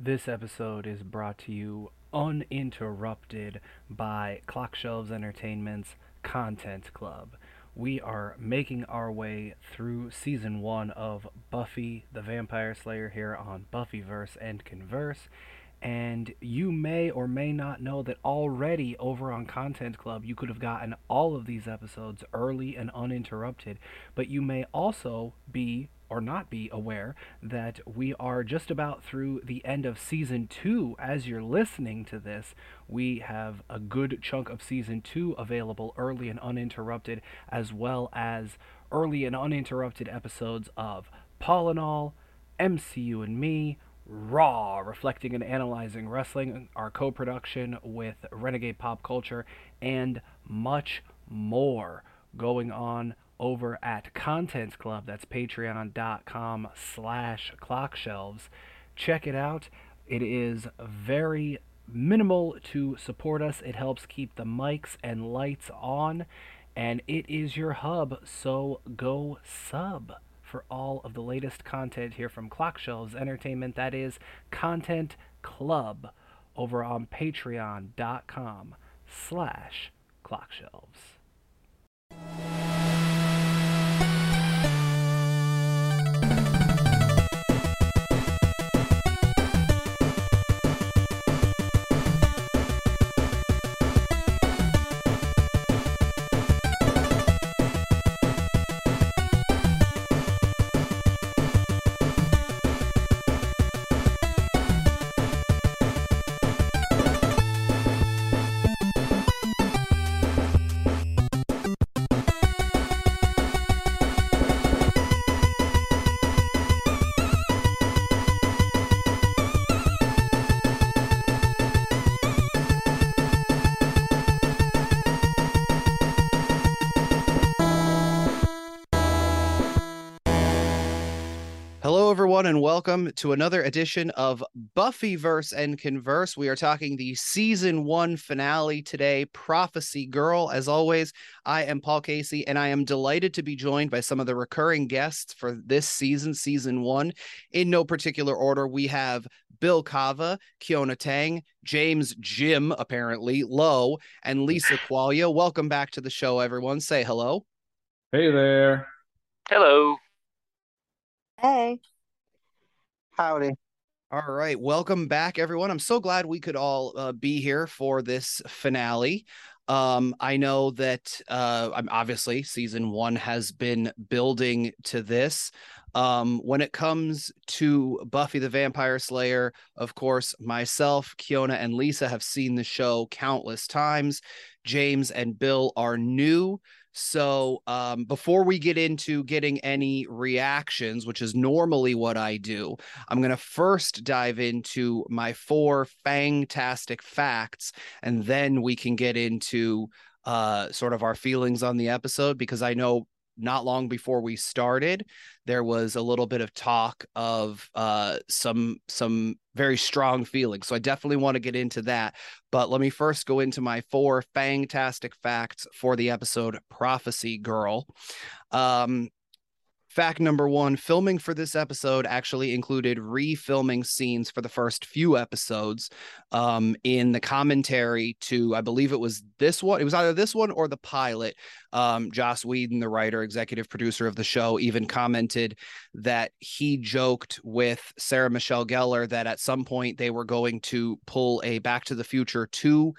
This episode is brought to you uninterrupted by Clockshelves Entertainment's Content Club. We are making our way through season one of Buffy the Vampire Slayer here on Buffyverse and Converse. And you may or may not know that already over on Content Club, you could have gotten all of these episodes early and uninterrupted. But you may also be or not be aware that we are just about through the end of season two. As you're listening to this, we have a good chunk of season two available early and uninterrupted, as well as early and uninterrupted episodes of Paul and All, MCU and Me, Raw, reflecting and analyzing wrestling, our co production with Renegade Pop Culture, and much more going on over at Content Club. That's patreon.com slash clockshelves. Check it out. It is very minimal to support us. It helps keep the mics and lights on, and it is your hub, so go sub for all of the latest content here from Clockshelves Entertainment. That is Content Club over on patreon.com slash clockshelves. Everyone, and welcome to another edition of Buffyverse and Converse. We are talking the season one finale today, Prophecy Girl. As always, I am Paul Casey, and I am delighted to be joined by some of the recurring guests for this season, season one. In no particular order, we have Bill Kava, Keona Tang, James Jim, apparently, Lowe, and Lisa Quaglia. Welcome back to the show, everyone. Say hello. Hey there. Hello. Hey. Howdy. All right, welcome back, everyone. I'm so glad we could all uh, be here for this finale. Um, I know that uh, I'm obviously season one has been building to this. Um, when it comes to Buffy the Vampire Slayer, of course, myself, Keona, and Lisa have seen the show countless times. James and Bill are new. So, um, before we get into getting any reactions, which is normally what I do, I'm going to first dive into my four fantastic facts, and then we can get into uh, sort of our feelings on the episode because I know not long before we started there was a little bit of talk of uh, some some very strong feelings. So i definitely want to get into that. But let me first go into my four fantastic facts for the episode prophecy girl. Um, Fact number one filming for this episode actually included refilming scenes for the first few episodes um, in the commentary to, I believe it was this one. It was either this one or the pilot. Um, Joss Whedon, the writer, executive producer of the show, even commented that he joked with Sarah Michelle Gellar that at some point they were going to pull a Back to the Future 2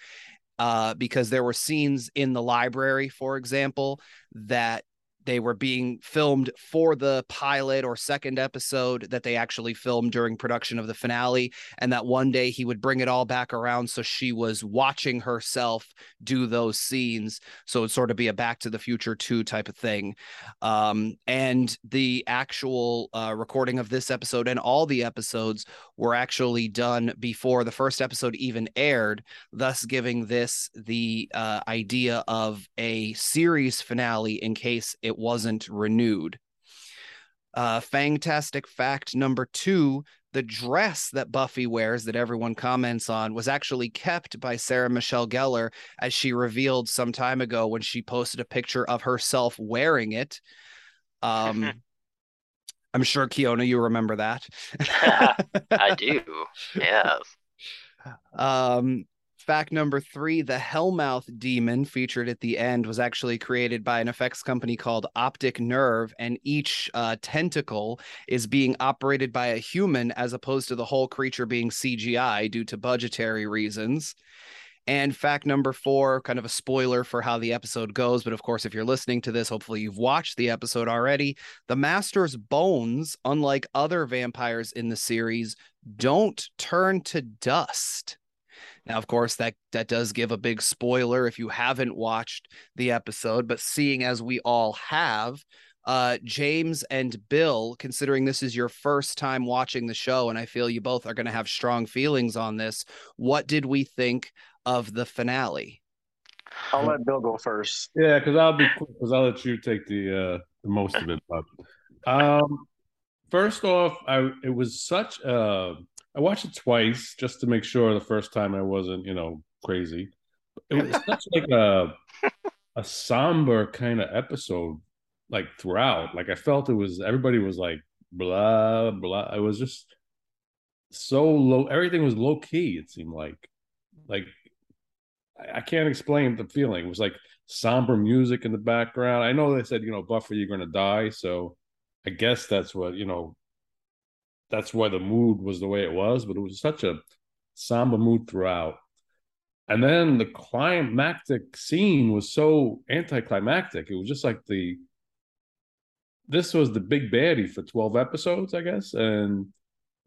uh, because there were scenes in the library, for example, that they were being filmed for the pilot or second episode that they actually filmed during production of the finale and that one day he would bring it all back around so she was watching herself do those scenes. So it'd sort of be a back to the future 2 type of thing. Um, and the actual uh, recording of this episode and all the episodes were actually done before the first episode even aired thus giving this the uh, idea of a series finale in case it wasn't renewed. Uh, fantastic fact number two the dress that Buffy wears that everyone comments on was actually kept by Sarah Michelle Gellar, as she revealed some time ago when she posted a picture of herself wearing it. Um, I'm sure Keona, you remember that. I do. Yes. Um, fact number three the Hellmouth demon featured at the end was actually created by an effects company called Optic Nerve, and each uh, tentacle is being operated by a human as opposed to the whole creature being CGI due to budgetary reasons. And fact number four, kind of a spoiler for how the episode goes. But of course, if you're listening to this, hopefully you've watched the episode already. The Master's bones, unlike other vampires in the series, don't turn to dust. Now, of course, that that does give a big spoiler if you haven't watched the episode, but seeing as we all have, uh, James and Bill, considering this is your first time watching the show, and I feel you both are going to have strong feelings on this, what did we think of the finale? I'll let Bill go first. Yeah, because I'll be quick because I'll let you take the uh the most of it. But um first off, I it was such uh I watched it twice just to make sure the first time I wasn't, you know, crazy. It was such like a a somber kind of episode, like throughout. Like I felt it was everybody was like blah blah. It was just so low. Everything was low key. It seemed like, like I can't explain the feeling. It was like somber music in the background. I know they said, you know, Buffy, you're going to die. So I guess that's what, you know, that's why the mood was the way it was, but it was such a somber mood throughout. And then the climactic scene was so anticlimactic. It was just like the, this was the big baddie for 12 episodes, I guess. And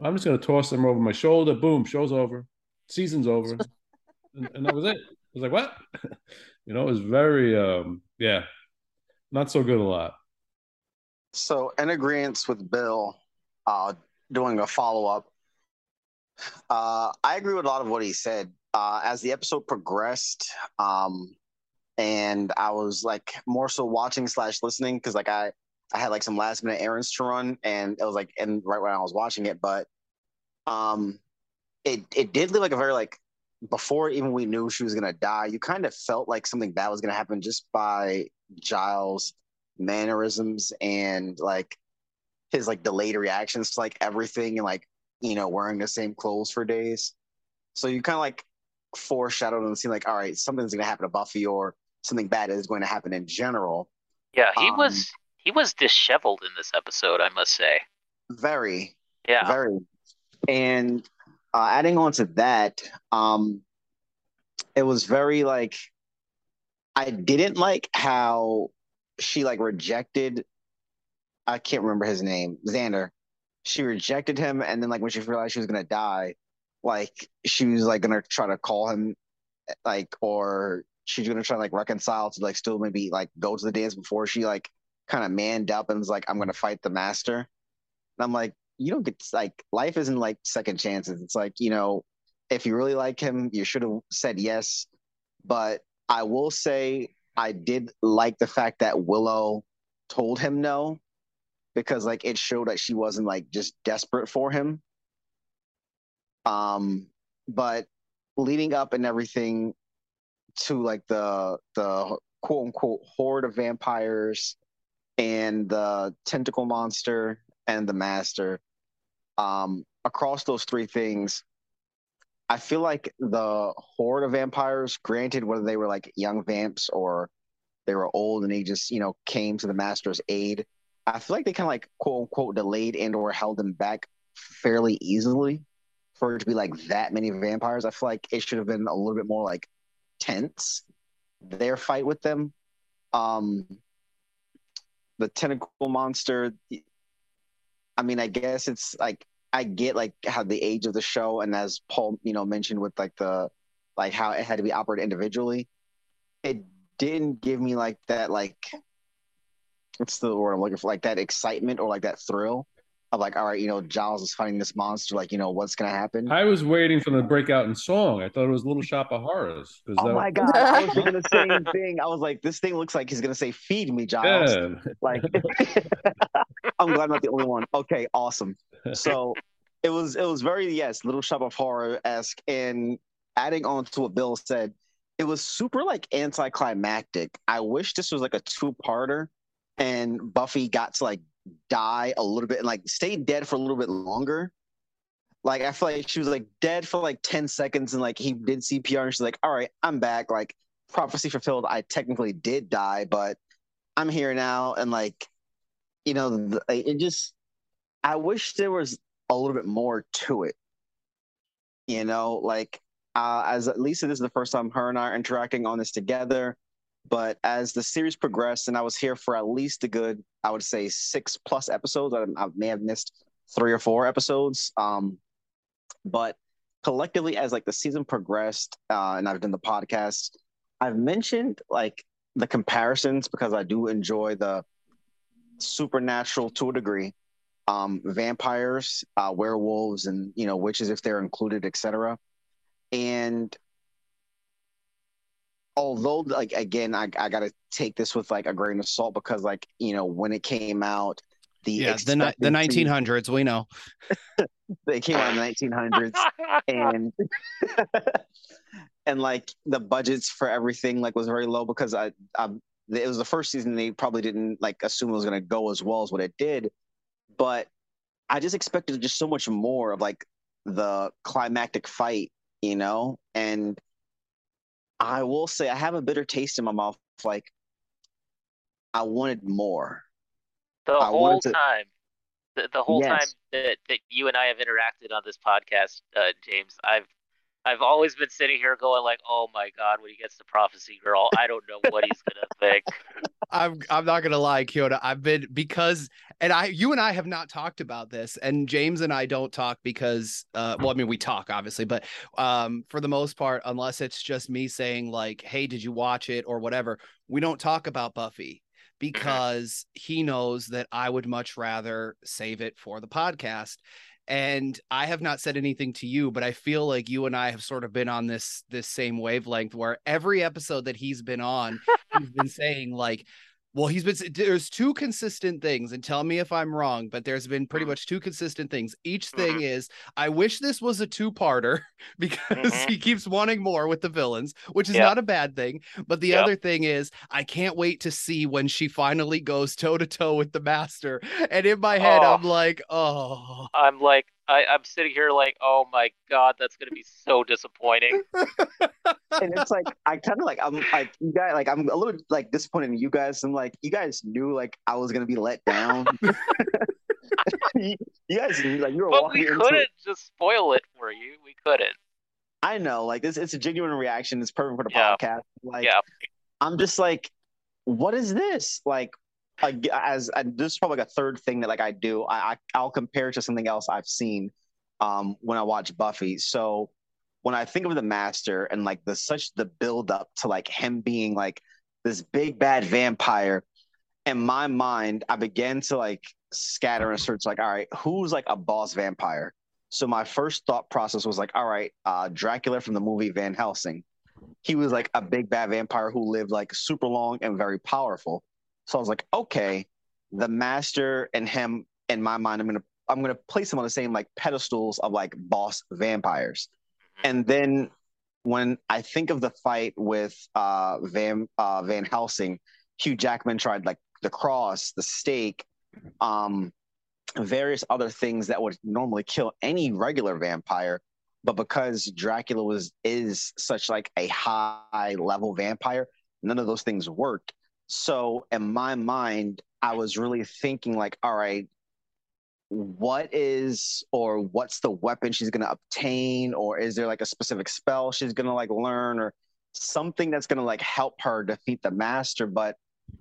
I'm just going to toss them over my shoulder. Boom, show's over. Season's over. and, and that was it It was like, what? you know, it was very, um, yeah, not so good a lot. So, in agreement with Bill, uh, doing a follow up, uh, I agree with a lot of what he said. Uh, as the episode progressed, um, and I was like more so watching slash listening because like I I had like some last minute errands to run, and it was like and right when I was watching it, but um, it it did leave like a very like before even we knew she was gonna die, you kind of felt like something bad was gonna happen just by Giles' mannerisms and like his like delayed reactions to like everything and like you know wearing the same clothes for days. So you kind of like foreshadowed and seem like all right, something's gonna happen to Buffy or something bad is going to happen in general. Yeah, he um, was he was disheveled in this episode, I must say. Very. Yeah. Very. And uh, adding on to that, um, it was very like I didn't like how she like rejected. I can't remember his name, Xander. She rejected him, and then like when she realized she was gonna die, like she was like gonna try to call him, like or she's gonna try to like reconcile to like still maybe like go to the dance before she like kind of manned up and was like, I'm gonna fight the master. And I'm like, you don't get like life isn't like second chances. It's like, you know, if you really like him, you should have said yes. But I will say I did like the fact that Willow told him no because like it showed that she wasn't like just desperate for him. Um but leading up and everything to like the the quote unquote horde of vampires and the tentacle monster and the master um, across those three things, I feel like the horde of vampires, granted whether they were like young vamps or they were old and they just you know came to the master's aid, I feel like they kind of like quote unquote delayed and or held them back fairly easily for it to be like that many vampires. I feel like it should have been a little bit more like tense their fight with them. Um, the tentacle monster, I mean, I guess it's like I get like how the age of the show, and as Paul, you know, mentioned with like the like how it had to be operated individually. It didn't give me like that like what's the word I'm looking for like that excitement or like that thrill of like all right you know Giles is fighting this monster like you know what's gonna happen. I was waiting for the breakout in song. I thought it was Little Shop of Horrors. Oh that... my god! I was thinking the same thing. I was like, this thing looks like he's gonna say "Feed me, Giles." Yeah. Like, I'm glad I'm not the only one. Okay, awesome. So it was it was very yes, Little Shop of Horror esque, and adding on to what Bill said, it was super like anticlimactic. I wish this was like a two parter, and Buffy got to like die a little bit and like stay dead for a little bit longer. Like I feel like she was like dead for like 10 seconds and like he did CPR and she's like, all right, I'm back. Like prophecy fulfilled. I technically did die, but I'm here now. And like, you know, it just, I wish there was a little bit more to it. You know, like uh, as least this is the first time her and I are interacting on this together. But as the series progressed, and I was here for at least a good, I would say six plus episodes. I, I may have missed three or four episodes. Um, but collectively, as like the season progressed, uh, and I've done the podcast, I've mentioned like the comparisons because I do enjoy the supernatural to a degree, um, vampires, uh, werewolves, and you know witches if they're included, etc. And although like again I, I gotta take this with like a grain of salt because like you know when it came out the yeah the the 1900s we know. They came out in the 1900s and and like the budgets for everything like was very low because I, I it was the first season they probably didn't like assume it was going to go as well as what it did but I just expected just so much more of like the climactic fight you know and I will say I have a bitter taste in my mouth. Like I wanted more. The I whole to... time, the, the whole yes. time that, that you and I have interacted on this podcast, uh, James, I've I've always been sitting here going like, "Oh my god, when he gets to Prophecy Girl, I don't know what he's gonna think." I'm I'm not gonna lie, Kyoto. I've been because and I you and I have not talked about this, and James and I don't talk because uh well, I mean we talk obviously, but um for the most part, unless it's just me saying like, "Hey, did you watch it?" or whatever, we don't talk about Buffy because he knows that I would much rather save it for the podcast and i have not said anything to you but i feel like you and i have sort of been on this this same wavelength where every episode that he's been on he's been saying like well, he's been there's two consistent things, and tell me if I'm wrong, but there's been pretty mm-hmm. much two consistent things. Each thing mm-hmm. is, I wish this was a two-parter because mm-hmm. he keeps wanting more with the villains, which is yep. not a bad thing. But the yep. other thing is, I can't wait to see when she finally goes toe to toe with the master. And in my head, oh. I'm like, oh, I'm like, I, I'm sitting here like, oh my god, that's gonna be so disappointing. and it's like I kind of like I'm like you guys like I'm a little like disappointed in you guys. I'm like you guys knew like I was gonna be let down. you, guys knew like you were but walking. we couldn't just spoil it for you. We couldn't. I know, like this. It's a genuine reaction. It's perfect for the yeah. podcast. Like, yeah. I'm just like, what is this? Like, as this is probably like a third thing that like I do. I, I will compare it to something else I've seen um, when I watch Buffy. So when I think of the Master and like the such the build up to like him being like this big bad vampire, in my mind, I began to like scatter and search like, all right, who's like a boss vampire? So my first thought process was like, all right, uh, Dracula from the movie Van Helsing. He was like a big bad vampire who lived like super long and very powerful. So I was like, okay, the master and him, in my mind, I'm gonna I'm gonna place him on the same like pedestals of like boss vampires. Mm-hmm. And then when I think of the fight with uh, Van uh, Van Helsing, Hugh Jackman tried like the cross, the stake, um, various other things that would normally kill any regular vampire. But because Dracula was is such like a high level vampire, none of those things worked. So in my mind, I was really thinking like, all right, what is or what's the weapon she's going to obtain? Or is there like a specific spell she's going to like learn or something that's going to like help her defeat the master? But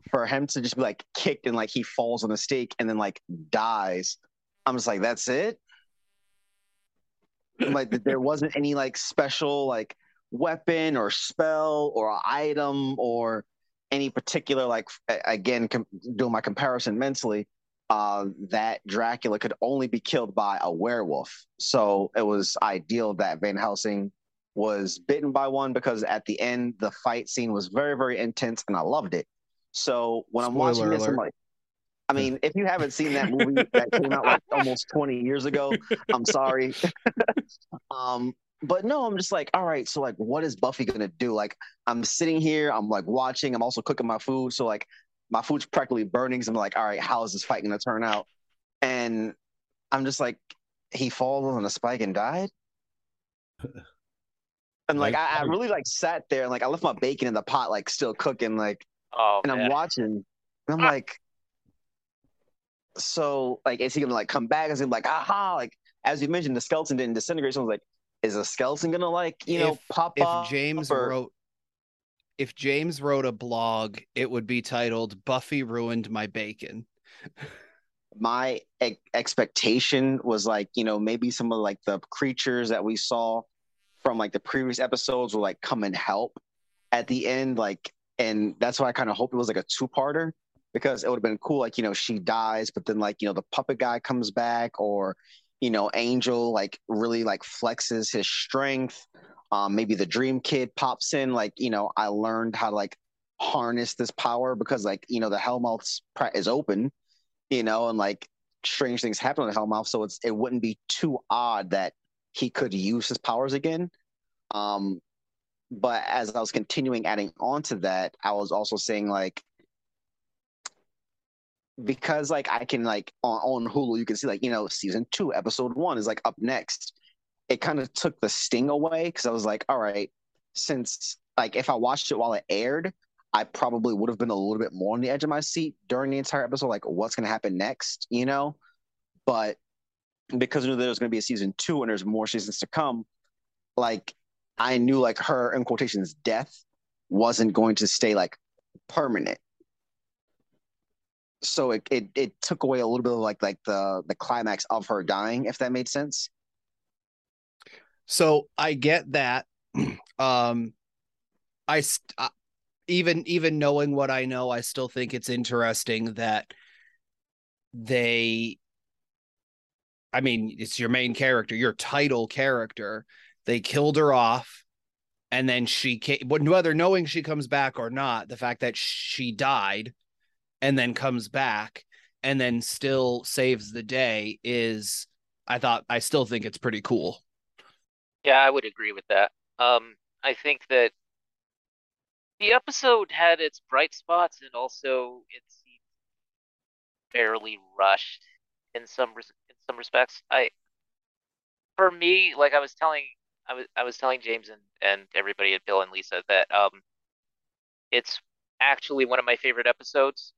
for him to just be like kicked and like he falls on the stake and then like dies i'm just like that's it? Like there wasn't any like special like weapon or spell or item or any particular like again com- doing my comparison mentally uh, that Dracula could only be killed by a werewolf. So it was ideal that Van Helsing was bitten by one because at the end the fight scene was very very intense and I loved it. So when Spoiler I'm watching this, I'm like, I mean, if you haven't seen that movie that came out like almost 20 years ago, I'm sorry. um, but no, I'm just like, all right, so like, what is Buffy gonna do? Like, I'm sitting here, I'm like watching, I'm also cooking my food, so like, my food's practically burning. So I'm like, all right, how is this fight going to turn out? And I'm just like, he falls on a spike and died. And like I, I, really like sat there and like I left my bacon in the pot, like still cooking, like oh, and man. I'm watching and I'm ah. like, so like is he gonna like come back? Is he like aha? Like as you mentioned, the skeleton didn't disintegrate. So I was like, is a skeleton gonna like you know pop if up? James or... wrote if James wrote a blog, it would be titled "Buffy ruined my bacon." my e- expectation was like you know maybe some of like the creatures that we saw from like the previous episodes will like come and help at the end like and that's why i kind of hope it was like a two-parter because it would have been cool like you know she dies but then like you know the puppet guy comes back or you know angel like really like flexes his strength um maybe the dream kid pops in like you know i learned how to like harness this power because like you know the hellmouth is open you know, and like strange things happen on the Hellmouth, so it's it wouldn't be too odd that he could use his powers again. Um, but as I was continuing adding on to that, I was also saying like because like I can like on, on Hulu, you can see like you know season two, episode one is like up next. It kind of took the sting away because I was like, all right, since like if I watched it while it aired, I probably would have been a little bit more on the edge of my seat during the entire episode, like what's going to happen next, you know? But because I knew there was going to be a season two and there's more seasons to come, like I knew like her in quotations death wasn't going to stay like permanent. So it, it it took away a little bit of like like the the climax of her dying, if that made sense. So I get that. um, I even even knowing what I know, I still think it's interesting that they I mean, it's your main character, your title character. They killed her off and then she came whether knowing she comes back or not, the fact that she died and then comes back and then still saves the day is I thought I still think it's pretty cool. Yeah, I would agree with that. Um I think that the episode had its bright spots and also it seemed fairly rushed in some in some respects. I for me, like I was telling I was I was telling James and, and everybody at Bill and Lisa that um it's actually one of my favorite episodes,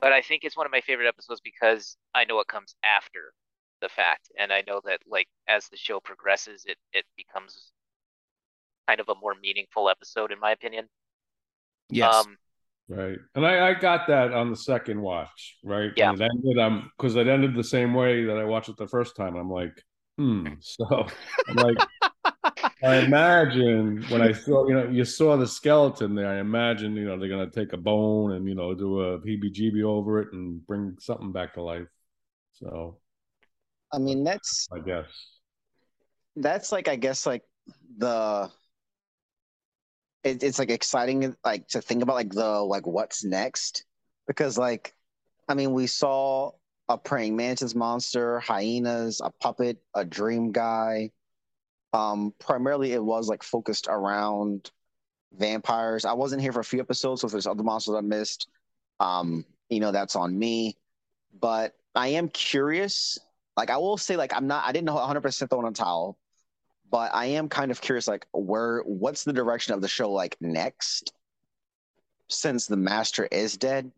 but I think it's one of my favorite episodes because I know what comes after the fact and I know that like as the show progresses it it becomes kind of a more meaningful episode in my opinion. Yes. Um, right. And I, I got that on the second watch, right? Yeah. And it ended, um, because it ended the same way that I watched it the first time. I'm like, hmm. So I'm like, I imagine when I saw, you know, you saw the skeleton there, I imagine, you know, they're going to take a bone and, you know, do a heebie over it and bring something back to life. So, I mean, that's, I guess, that's like, I guess, like the, it, it's like exciting like to think about like the like what's next because like I mean we saw a praying mantis monster, hyenas, a puppet, a dream guy. Um, primarily it was like focused around vampires. I wasn't here for a few episodes, so if there's other monsters I missed, um, you know, that's on me. But I am curious. Like I will say, like I'm not. I didn't know 100 percent throw in a towel but I am kind of curious, like where what's the direction of the show like next, since the master is dead.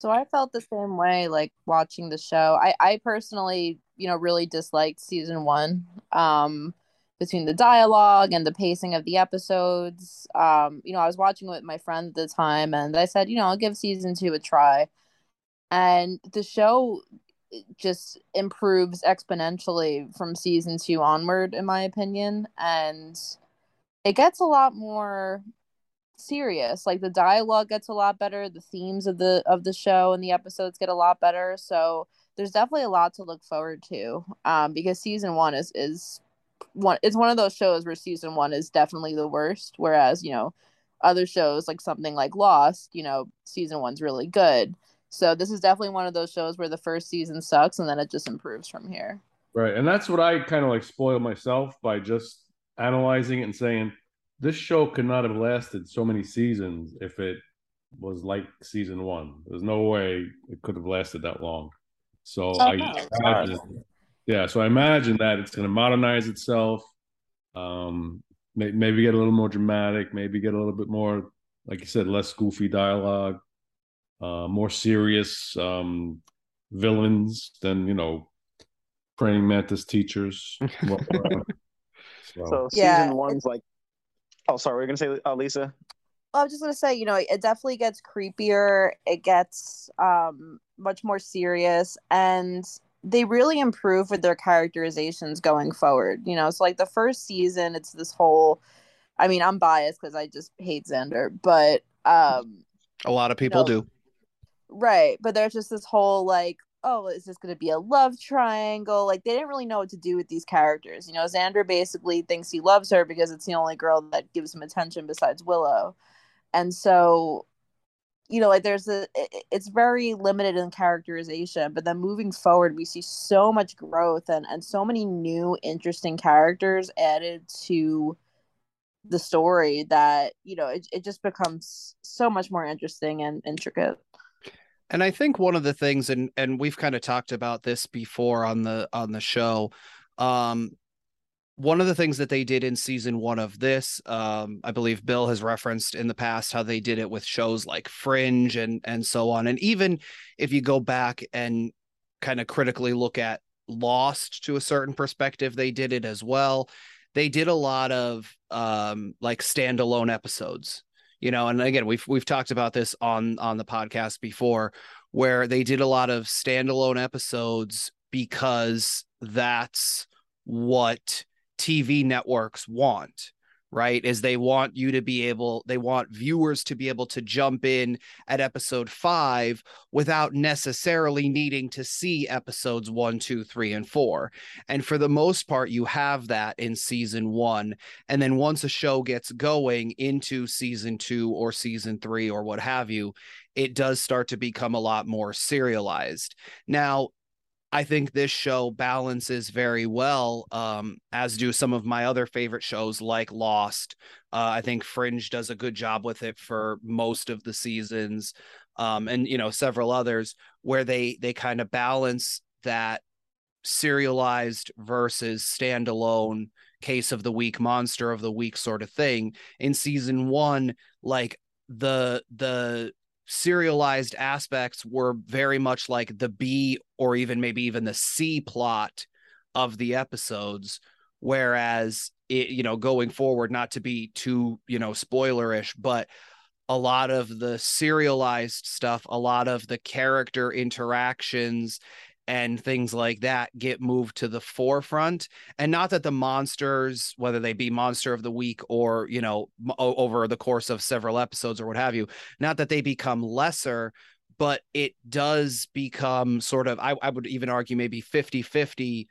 So I felt the same way, like watching the show. I I personally, you know, really disliked season one. Um, between the dialogue and the pacing of the episodes. Um, you know, I was watching with my friend at the time, and I said, you know, I'll give season two a try. And the show just improves exponentially from season two onward, in my opinion. And it gets a lot more serious. Like the dialogue gets a lot better, the themes of the of the show and the episodes get a lot better. So there's definitely a lot to look forward to. Um, because season one is is one it's one of those shows where season one is definitely the worst. Whereas, you know, other shows like something like Lost, you know, season one's really good. So this is definitely one of those shows where the first season sucks and then it just improves from here. Right. And that's what I kind of like spoil myself by just analyzing it and saying this show could not have lasted so many seasons if it was like season one. There's no way it could have lasted that long. So Oh, I no, it's imagine, yeah. So I imagine that it's going to modernize itself. Um, may, maybe get a little more dramatic. Maybe get a little bit more, like you said, less goofy dialogue, uh, more serious um, villains than you know praying mantis teachers. so, So Yeah, season one's like, oh, sorry, we're gonna say, uh, Lisa. I was just gonna say, you know, it definitely gets creepier. It gets um much more serious, and they really improve with their characterizations going forward. You know, so like the first season, it's this whole. I mean, I'm biased because I just hate Xander, but um, A lot of people No. do. right. But there's just this whole like, oh, is this gonna be a love triangle? Like they didn't really know what to do with these characters. You know, Xander basically thinks he loves her because it's the only girl that gives him attention besides Willow and so you know like there's a it- it's very limited in characterization but then moving forward we see so much growth and and so many new interesting characters added to the story that you know it, it just becomes so much more interesting and intricate And I think one of the things, and and we've kind of talked about this before on the on the show, um, one of the things that they did in season one of this, um, I believe Bill has referenced in the past how they did it with shows like Fringe and and so on, and even if you go back and kind of critically look at Lost to a certain perspective, they did it as well. They did a lot of um, like standalone episodes you know and again we've we've talked about this on on the podcast before where they did a lot of standalone episodes because that's what TV networks want right is they want you to be able they want viewers to be able to jump in at episode 5 without necessarily needing to see episodes one, two, three, and 4 and for the most part you have that in season 1 and then once a show gets going into season two or season three or what have you, it does start to become a lot more serialized. Now, I think this show balances very well, um, as do some of my other favorite shows like Lost. Uh, I think Fringe does a good job with it for most of the seasons, um, and you know several others where they they kind of balance that serialized versus standalone case of the week monster of the week sort of thing in season 1 like the the serialized aspects were very much like the B or even maybe even the C plot of the episodes whereas it you know going forward not to be too you know spoilerish but a lot of the serialized stuff a lot of the character interactions and things like that get moved to the forefront. And not that the monsters whether they be monster of the week or you know over the course of several episodes or what have you not that they become lesser but it does become sort of i, I would even argue maybe 50-50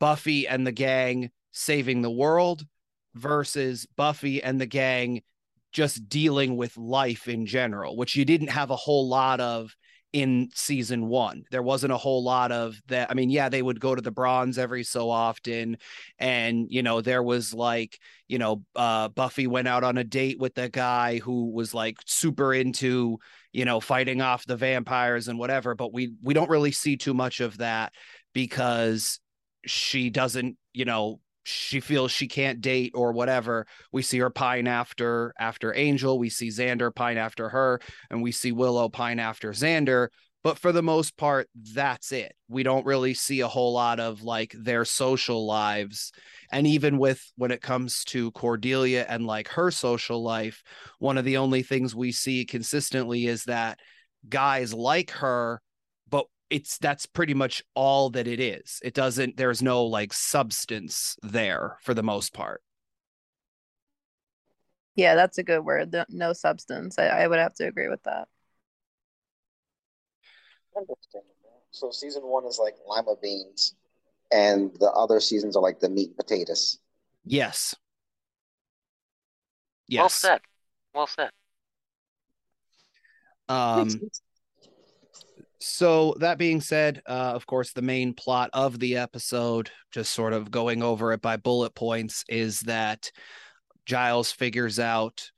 buffy and the gang saving the world versus buffy and the gang just dealing with life in general which you didn't have a whole lot of in season one. There wasn't a whole lot of that. I mean, yeah, they would go to the bronze every so often. And, you know, there was like, you know, uh, Buffy went out on a date with the guy who was like super into, you know, fighting off the vampires and whatever. But we we don't really see too much of that because she doesn't, you know, she feels she can't date or whatever. We see her pine after after Angel. We see Xander pine after her, and we see Willow pine after Xander. But for the most part, that's it. We don't really see a whole lot of like their social lives. And even with when it comes to Cordelia and like her social life, one of the only things we see consistently is that guys like her, it's that's pretty much all that it is. It doesn't, there's no like substance there for the most part. yeah that's a good word no substance I, I would have to agree with that Understandable. So season one is like lima beans, and the other seasons are like the meat and potatoes. Yes. Yes. Well Yes. said. Well said. Um, so that being said, uh, of course, the main plot of the episode, just sort of going over it by bullet points, is that Giles figures out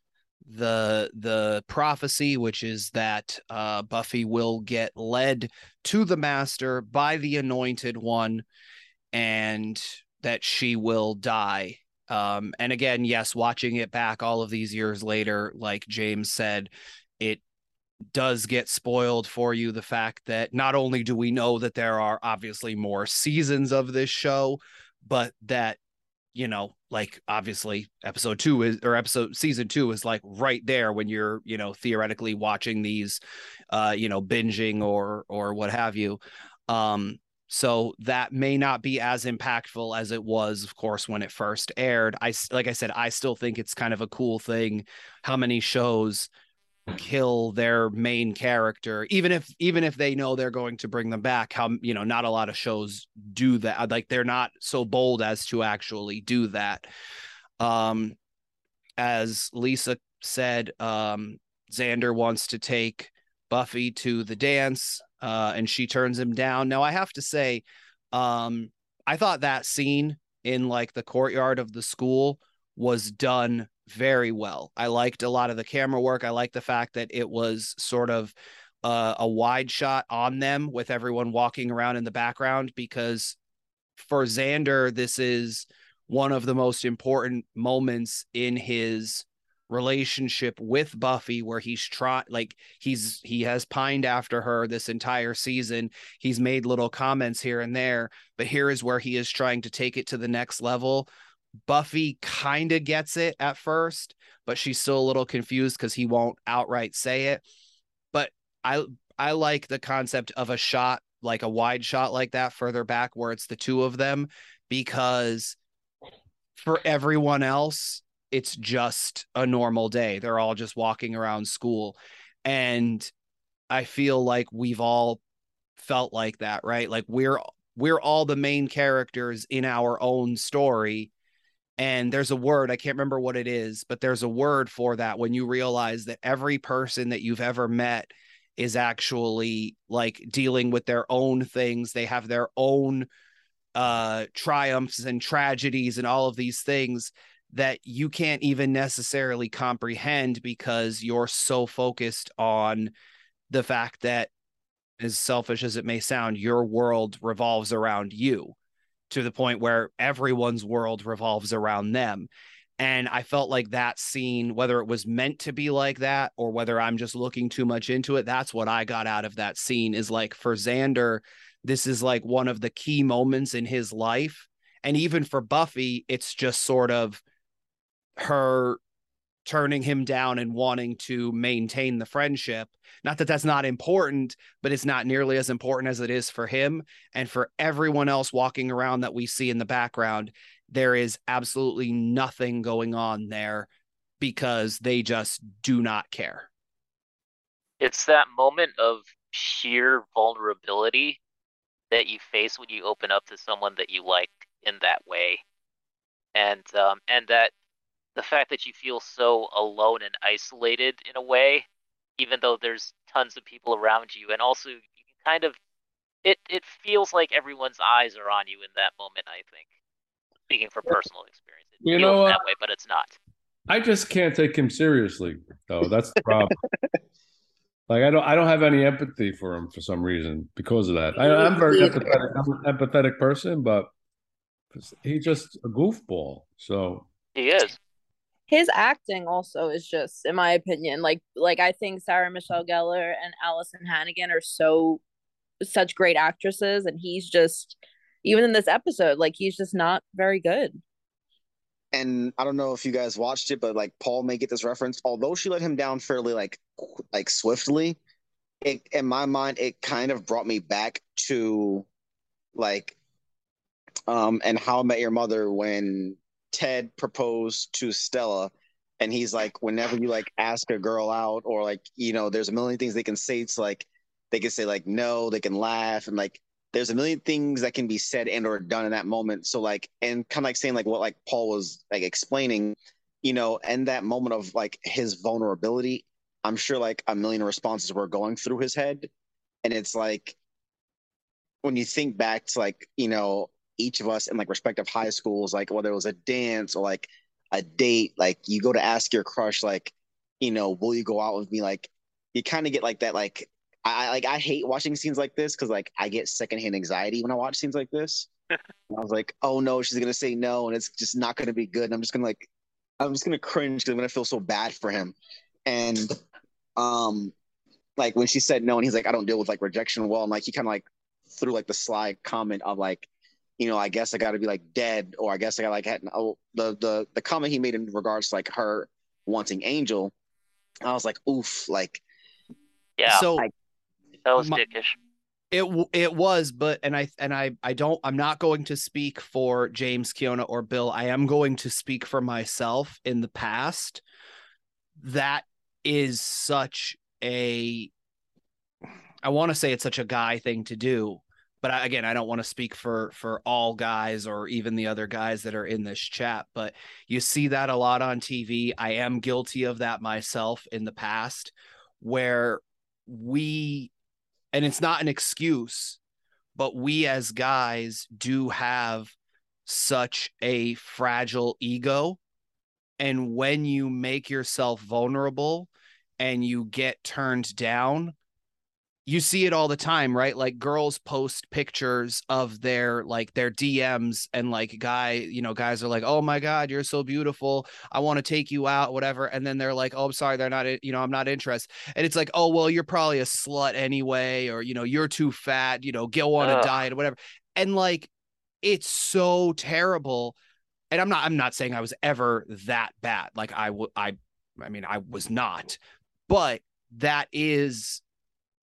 the the prophecy, which is that uh, Buffy will get led to the Master by the Anointed One, and that she will die. Um, and again, yes, watching it back all of these years later, like James said, it does get spoiled for you the fact that not only do we know that there are obviously more seasons of this show, but that you know, like obviously episode two is or episode season two is like right there when you're, you know, theoretically watching these, uh, you know, binging or or what have you. Um, so that may not be as impactful as it was, of course, when it first aired. I like I said, I still think it's kind of a cool thing how many shows kill their main character even if even if they know they're going to bring them back how you know not a lot of shows do that. Like they're not so bold as to actually do that. Um as lisa said um xander wants to take buffy to the dance uh and she turns him down. Now i have to say um i thought that scene in like the courtyard of the school was done very well. I liked a lot of the camera work. I liked the fact that it was sort of uh, a wide shot on them with everyone walking around in the background because for Xander, this is one of the most important moments in his relationship with Buffy where he's trying like he's he has pined after her this entire season. He's made little comments here and there, but here is where he is trying to take it to the next level Buffy kind of gets it at first, but she's still a little confused because he won't outright say it. But I I like the concept of a shot, like a wide shot like that further back where it's the two of them, because for everyone else, it's just a normal day. They're all just walking around school. And I feel like we've all felt like that, right? Like we're we're all the main characters in our own story and there's a word i can't remember what it is but there's a word for that when you realize that every person that you've ever met is actually like dealing with their own things. They have their own uh triumphs and tragedies and all of these things that you can't even necessarily comprehend because you're so focused on the fact that as selfish as it may sound your world revolves around you to the point where everyone's world revolves around them. And I felt like that scene, whether it was meant to be like that or whether I'm just looking too much into it, that's what I got out of that scene is like for Xander, this is like one of the key moments in his life. And even for Buffy, it's just sort of her turning him down and wanting to maintain the friendship. Not that that's not important, but it's not nearly as important as it is for him and for everyone else walking around that we see in the background. There is absolutely nothing going on there because they just do not care. It's that moment of sheer vulnerability that you face when you open up to someone that you like in that way. And um and that the fact that you feel so alone and isolated in a way, even though there's tons of people around you, and also you kind of it it feels like everyone's eyes are on you in that moment. I think, speaking from personal experience, it you feels know, that way, but it's not. I just can't take him seriously, though. That's the problem. like I don't, I don't have any empathy for him for some reason because of that. I, am very empathetic, I'm an empathetic person, but he's just a goofball. So he is his acting also is just in my opinion like like i think sarah michelle gellar and alyson hannigan are so such great actresses and he's just even in this episode like he's just not very good. And i don't know if you guys watched it but like paul may get this reference. Although she let him down fairly like like swiftly it in my mind it kind of brought me back to like um and how i met your mother when Ted proposed to Stella and he's like whenever you like ask a girl out or like you know there's a million things they can say it's like they can say like no they can laugh and like there's a million things that can be said and or done in that moment. So like and kind of like saying like what like paul was like explaining you know and that moment of like his vulnerability i'm sure like a million responses were going through his head. And it's like when you think back to like you know each of us in like respective high schools, like whether it was a dance or like a date, like you go to ask your crush, like, you know, will you go out with me? Like, you kind of get like that, like, I like I hate watching scenes like this because like I get secondhand anxiety when I watch scenes like this. I was like, oh no, she's gonna say no, and it's just not gonna be good. And I'm just gonna like, I'm just gonna cringe because I'm gonna feel so bad for him. And um, like when she said no, and he's like, I don't deal with like rejection well, and like he kind of like threw like the sly comment of like, you know, I guess I got to be like dead, or I guess I got like had oh, the the the comment he made in regards to like her wanting Angel. I was like, oof, like, yeah. So I, that was my, dickish. It it was, but and I and I I don't I'm not going to speak for James Keona or Bill. I am going to speak for myself in the past. That is such a I want to say it's such a guy thing to do, but I, again, I don't want to speak for for all guys or even the other guys that are in this chat, but you see that a lot on TV. I am guilty of that myself in the past where we and it's not an excuse, but we as guys do have such a fragile ego. And when you make yourself vulnerable and you get turned down, you see it all the time, right? Like girls post pictures of their like their DMs and like guy, you know, guys are like, "Oh my god, you're so beautiful. I want to take you out, whatever." And then they're like, "Oh, I'm sorry, they're not, you know, I'm not interested." And it's like, "Oh, well, you're probably a slut anyway, or you know, you're too fat, you know, go on Ugh. a diet or whatever." And like it's so terrible. And I'm not I'm not saying I was ever that bad. Like I would I I mean, I was not. But that is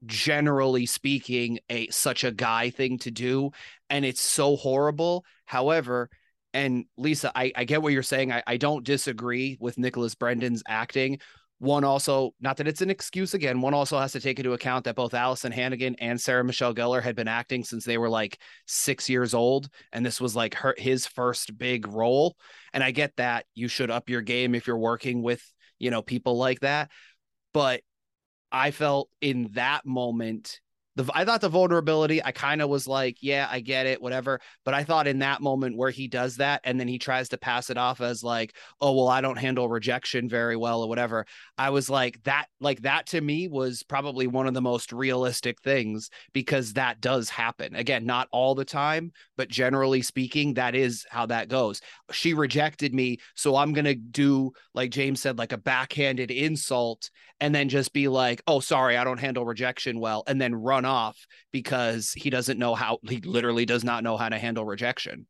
generally speaking a such a guy thing to do and it's so horrible. However and lisa i, I get what you're saying. I, I don't disagree with nicholas brendon's acting. One also not that it's an excuse again one also has to take into account that both alyson hannigan and sarah michelle gellar had been acting since they were like six years old and this was like her his first big role. And i get that you should up your game if you're working with you know people like that. But I felt in that moment the I thought the vulnerability, I kind of was like, yeah, I get it, whatever. But I thought in that moment where he does that and then he tries to pass it off as like, oh, well, I don't handle rejection very well or whatever. I was like, that, like that to me was probably one of the most realistic things because that does happen. Again, not all the time, but generally speaking, that is how that goes. She rejected me. So I'm going to do, like James said, like a backhanded insult and then just be like, oh, sorry, I don't handle rejection well, and then run off because he doesn't know how, he literally does not know how to handle rejection.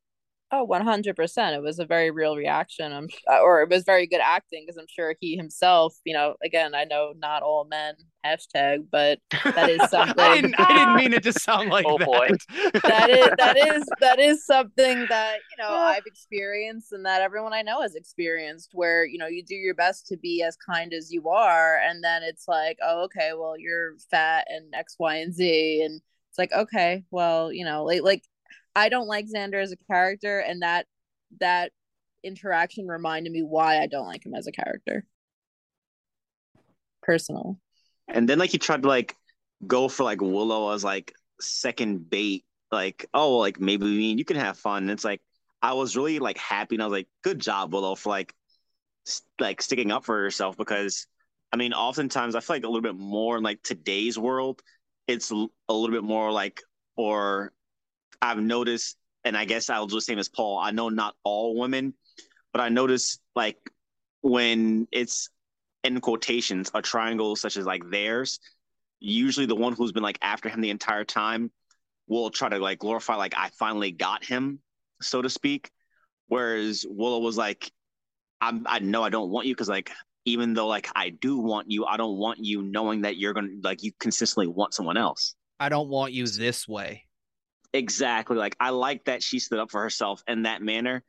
Oh, 100%. It was a very real reaction. I'm, uh, or it was very good acting because I'm sure he himself, you know, again, I know not all men hashtag, but that is something. I, didn't, I didn't mean it to sound like oh, that. boy. that is, that is, that is something that, you know, I've experienced and that everyone I know has experienced where, you know, you do your best to be as kind as you are. And then it's like, oh, okay, well, you're fat and X, Y, and Z. And it's like, okay, well, you know, like, like, I don't like Xander as a character, and that that interaction reminded me why I don't like him as a character. Personal. And then like he tried to like go for like Willow as like second bait, like, oh like maybe me and you can have fun. And it's like I was really like happy and I was like, good job, Willow, for like st- like sticking up for herself because I mean, oftentimes I feel like a little bit more in like today's world, it's a little bit more like or I've noticed, and I guess I'll do the same as Paul. I know not all women, but I notice like when it's in quotations a triangle such as like theirs, usually the one who's been like after him the entire time will try to like glorify like I finally got him, so to speak. Whereas Willow was like, I'm, I know I don't want you because like even though like I do want you, I don't want you knowing that you're gonna like you consistently want someone else. I don't want you this way. Exactly. Like I like that she stood up for herself in that manner.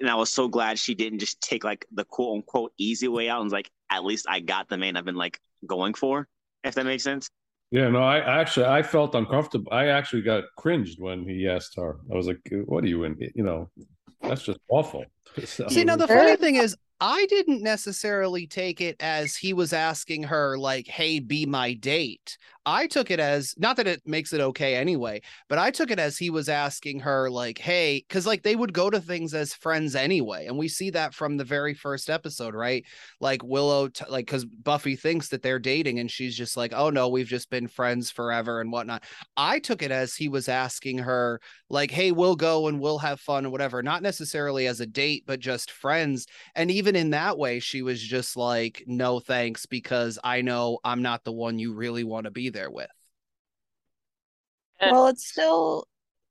And I was so glad she didn't just take like the quote unquote easy way out and was like, at least I got the man I've been like going for, if that makes sense. Yeah, no, I actually I felt uncomfortable. I actually got cringed when he asked her. I was like, "What are you in?" You know, that's just awful. So, See, now the funny thing is, I didn't necessarily take it as he was asking her like, "Hey, be my date." I took it as not that it makes it okay anyway, but I took it as he was asking her like, "Hey," because like they would go to things as friends anyway, and we see that from the very first episode, right? Like Willow, t- like because Buffy thinks that they're dating, and she's just like, "Oh no, we've just been friends forever and whatnot." I took it as he was asking her like, "Hey, we'll go and we'll have fun or whatever," not necessarily as a date, but just friends. And even in that way, she was just like, "No thanks," because I know I'm not the one you really want to be there with. Well, it's still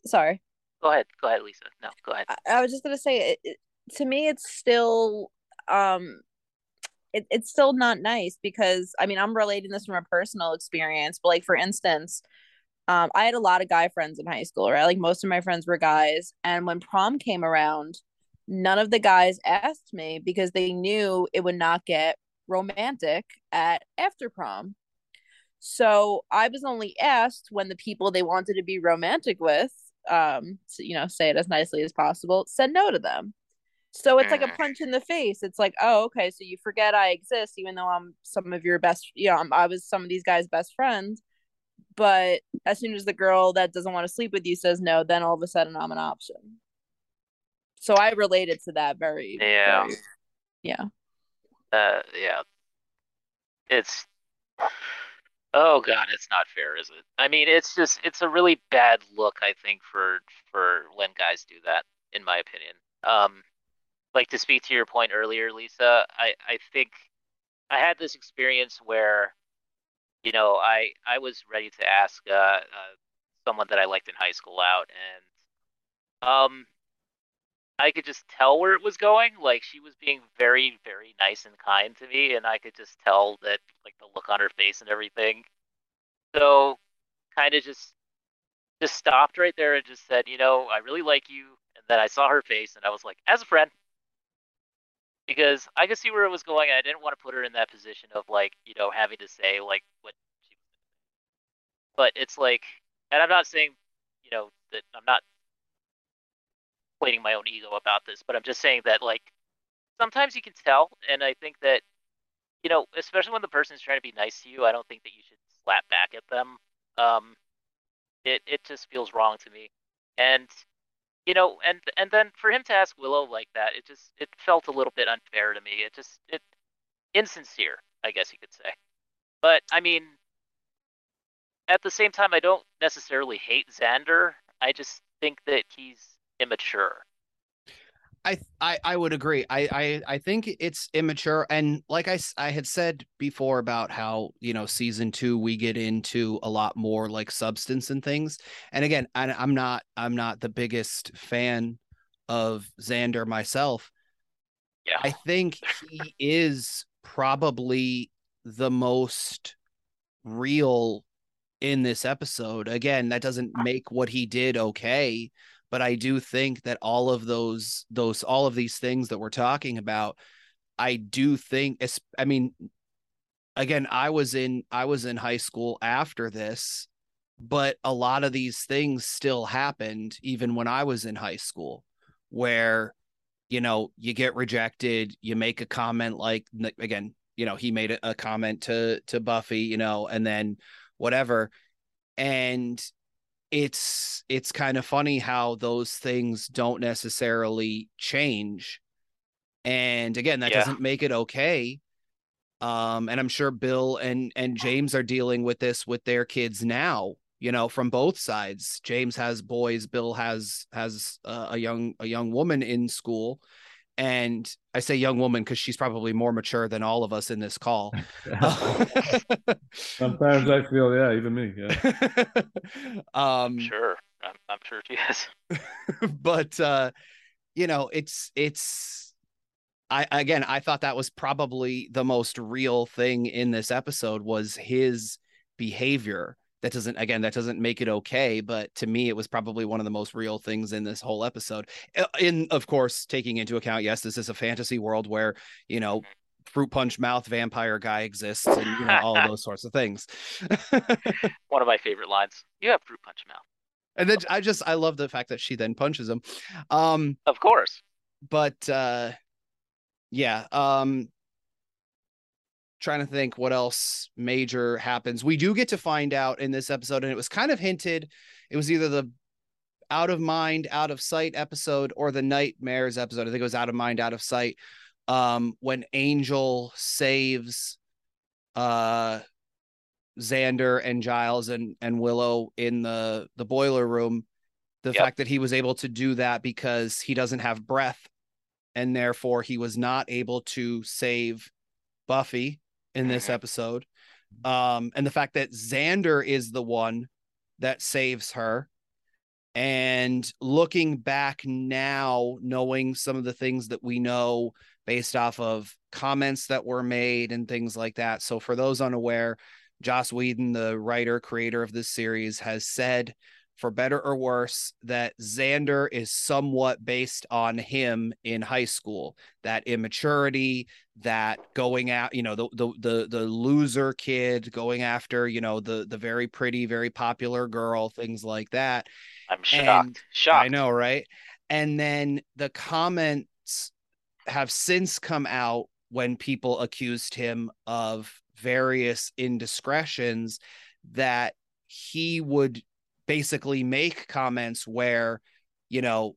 sorry. Go ahead. Go ahead, Lisa. No, go ahead. I, I was just gonna say it, it, to me it's still um it, it's still not nice because I mean I'm relating this from a personal experience, but like for instance, um I had a lot of guy friends in high school, right? Like most of my friends were guys, and when prom came around, none of the guys asked me because they knew it would not get romantic at after prom. So I was only asked when the people they wanted to be romantic with, um, so, you know, say it as nicely as possible, said no to them. So it's like a punch in the face. It's like, oh, okay, so you forget I exist, even though I'm some of your best, you know, I'm, I was some of these guys' best friends. But as soon as the girl that doesn't want to sleep with you says no, then all of a sudden I'm an option. So I related to that very, yeah, very, yeah, uh, yeah. It's Oh god, it's not fair, is it? I mean, it's just it's a really bad look, I think, for for when guys do that, in my opinion. Um, like to speak to your point earlier, Lisa, I I think I had this experience where, you know, I I was ready to ask uh, uh someone that I liked in high school out, and um, I could just tell where it was going. Like she was being very, very nice and kind to me, and I could just tell that like the look on her face and everything. So, kind of just just stopped right there and just said, you know, I really like you. And then I saw her face, and I was like, as a friend, because I could see where it was going. I didn't want to put her in that position of like, you know, having to say like what she. But it's like, and I'm not saying, you know, that I'm not inflating my own ego about this, but I'm just saying that like sometimes you can tell, and I think that you know, especially when the person's trying to be nice to you, I don't think that you should slap back at them. Um, it it just feels wrong to me, and you know, and and then for him to ask Willow like that, it just it felt a little bit unfair to me. It just it insincere, I guess you could say. But I mean, at the same time, I don't necessarily hate Xander. I just think that he's immature. I, I I would agree. I, I I think it's immature, and like I I had said before about how you know season two we get into a lot more like substance and things. And again, I, I'm not I'm not the biggest fan of Xander myself. Yeah, I think he is probably the most real in this episode. Again, that doesn't make what he did okay, but I do think that all of those those all of these things that we're talking about I do think I mean again I was in I was in high school after this but a lot of these things still happened even when I was in high school where you know you get rejected you make a comment like again you know he made a, comment to to Buffy you know and then whatever and it's it's kind of funny how those things don't necessarily change. And again that yeah. doesn't make it okay. Um and i'm sure bill and and james are dealing with this with their kids now you know from both sides. James has boys bill has has uh, a young a young woman in school and I say young woman because she's probably more mature than all of us in this call. Sometimes I feel, yeah, even me, yeah. um, sure, I'm, I'm sure she is. but uh, you know, it's it's. I again, I thought that was probably the most real thing in this episode was his behavior that doesn't again that doesn't make it okay but to me it was probably one of the most real things in this whole episode. In of course taking into account yes this is a fantasy world where you know fruit punch mouth vampire guy exists and you know all those sorts of things. One of my favorite lines you have fruit punch mouth. And then i just i love the fact that she then punches him. Um of course. but uh yeah um trying to think what else major happens. We do get to find out in this episode, and it was kind of hinted. It was either the out of mind, out of sight episode or the nightmares episode. I think it was out of mind, out of sight. Um, when Angel saves uh Xander and Giles and and Willow in the the boiler room, the yep. fact that he was able to do that because he doesn't have breath and therefore he was not able to save Buffy in this mm-hmm. episode. Um, and the fact that Xander is the one that saves her. And looking back now, knowing some of the things that we know based off of comments that were made and things like that. So, for those unaware, Joss Whedon, the writer, creator of this series, has said for better or worse, that Xander is somewhat based on him in high school. That immaturity, that going out, you know, the the the the loser kid going after, you know, the the very pretty, very popular girl, things like that. I'm shocked. And shocked. I know, right? And then the comments have since come out when people accused him of various indiscretions that he would basically make comments where, you know,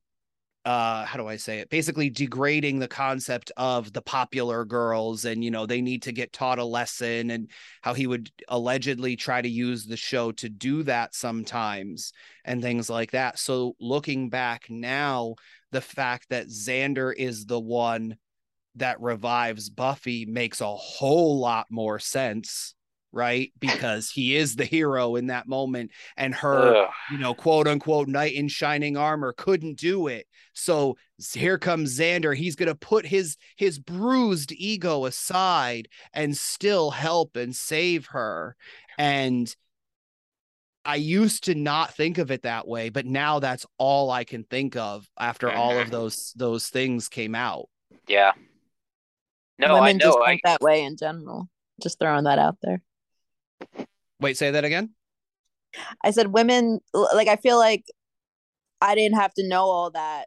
uh how do i say it? Basically degrading the concept of the popular girls and you know they need to get taught a lesson and how he would allegedly try to use the show to do that sometimes and things like that. So looking back now the fact that xander is the one that revives buffy makes a whole lot more sense right? Because he is the hero in that moment, and her, Ugh. you know, quote unquote, knight in shining armor couldn't do it. So here comes Xander. He's gonna put his his bruised ego aside and still help and save her. And I used to not think of it that way, but now that's all I can think of after all of mm-hmm. those those things came out. Yeah. No, Women I know. Just I... that way in general. Just throwing that out there. Wait, say that again. I said women like I feel like I didn't have to know all that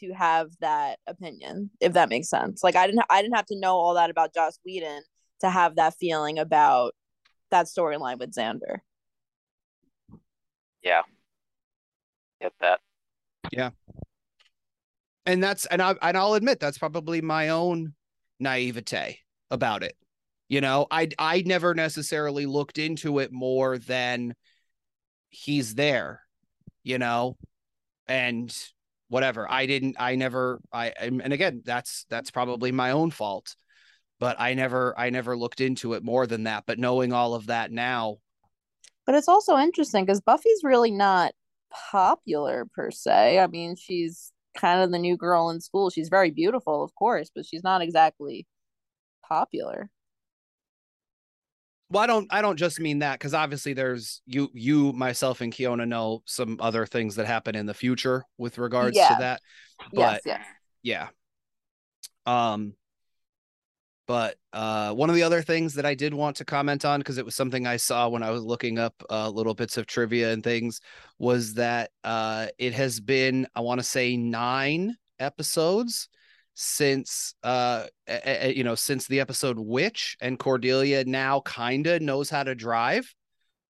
to have that opinion, if that makes sense. Like I didn't I didn't have to know all that about Joss Whedon to have that feeling about that storyline with Xander. Yeah. Get that. Yeah. And that's and I and I'll admit that's probably my own naivete about it. You know, I I never necessarily looked into it more than he's there, you know, and whatever. I didn't I never I and again, that's that's probably my own fault. But I never I never looked into it more than that, but knowing all of that now. But it's also interesting cuz Buffy's really not popular per se. I mean, she's kind of the new girl in school. She's very beautiful, of course, but she's not exactly popular well, I don't I don't just mean that because obviously there's you you myself and Keona know some other things that happen in the future with regards yeah. to that. But yes, yes. yeah. Um but uh one of the other things that I did want to comment on because it was something I saw when I was looking up uh, little bits of trivia and things was that uh it has been I want to say 9 episodes since uh you know since the episode witch and cordelia now kind of knows how to drive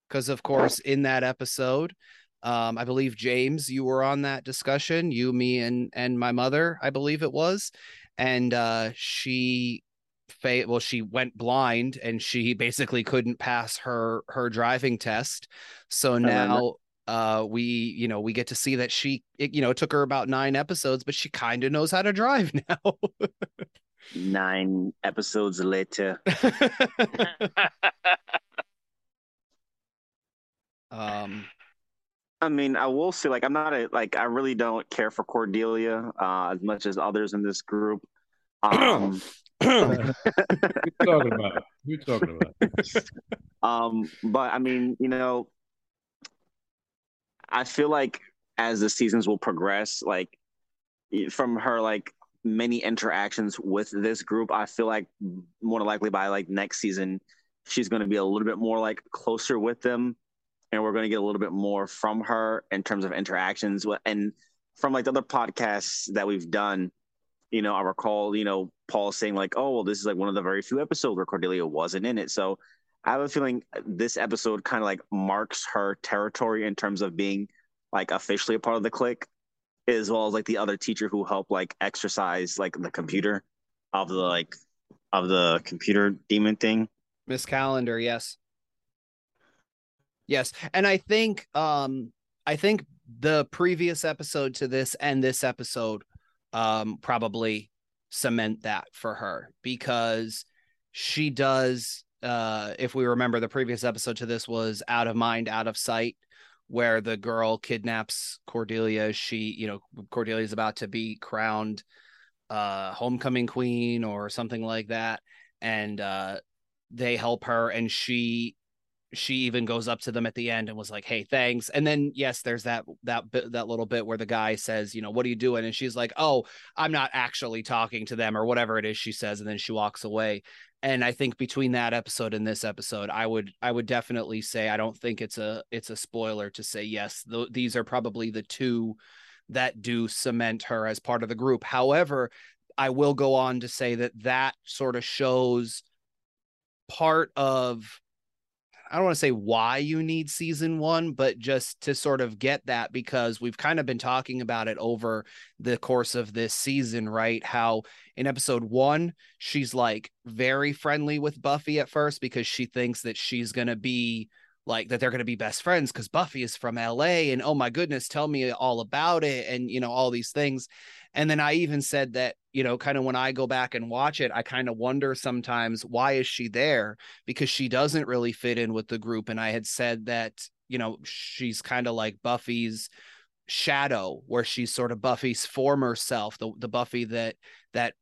because of course in that episode um i believe james you were on that discussion you me and and my mother i believe it was and uh she well she went blind and she basically couldn't pass her her driving test. So now uh we you know we get to see that she it, you know it took her about nine episodes but she kind of knows how to drive now nine episodes later um i mean i will say like i'm not a like i really don't care for cordelia uh as much as others in this group um Who talking about? Who talking about? um, but I mean, you know, I feel like as the seasons will progress, like from her like many interactions with this group, I feel like more likely by like next season, she's going to be a little bit more like closer with them, and we're going to get a little bit more from her in terms of interactions. And from like the other podcasts that we've done, You know, I recall, you know, Paul saying like, "Oh, well, this is like one of the very few episodes where Cordelia wasn't in it." So I have a feeling this episode kind of like marks her territory in terms of being like officially a part of the clique, as well as like the other teacher who helped like exercise like the computer of the like of the computer demon thing. Miss Calendar, yes. Yes. And I think um I think the previous episode to this and this episode um probably cement that for her because she does uh if we remember the previous episode to this was out of mind out of sight where the girl kidnaps Cordelia. She you know Cordelia's about to be crowned uh homecoming queen or something like that. And uh they help her and she she even goes up to them at the end and was like hey thanks. And then yes there's that that bit that little bit where the guy says you know what are you doing? And she's like oh i'm not actually talking to them or whatever it is she says and then she walks away. And i think between that episode and this episode i would i would definitely say i don't think it's a it's a spoiler to say yes th- these are probably the two that do cement her as part of the group. However i will go on to say that that sort of shows part of I don't want to say why you need season one, but just to sort of get that because we've kind of been talking about it over the course of this season, right? How in episode one, she's like very friendly with Buffy at first because she thinks that she's going to be like that they're going to be best friends because Buffy is from LA and oh my goodness, tell me all about it and you know all these things. And then I even said that, you know, kind of when I go back and watch it, I kind of wonder sometimes why is she there? Because she doesn't really fit in with the group. And I had said that, you know, she's kind of like Buffy's shadow, where she's sort of Buffy's former self, the the Buffy that that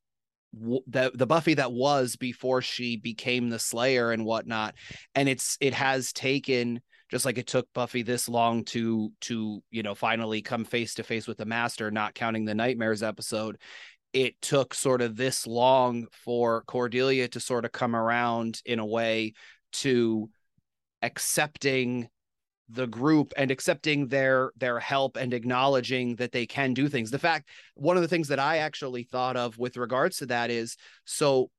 the the Buffy that was before she became the Slayer and whatnot. And it's it has taken just like it took Buffy this long to to you know finally come face to face with the Master, not counting the Nightmares episode. It took sort of this long for Cordelia to sort of come around in a way to accepting the group and accepting their their help and acknowledging that they can do things. The fact one of the things that I actually thought of with regards to that is so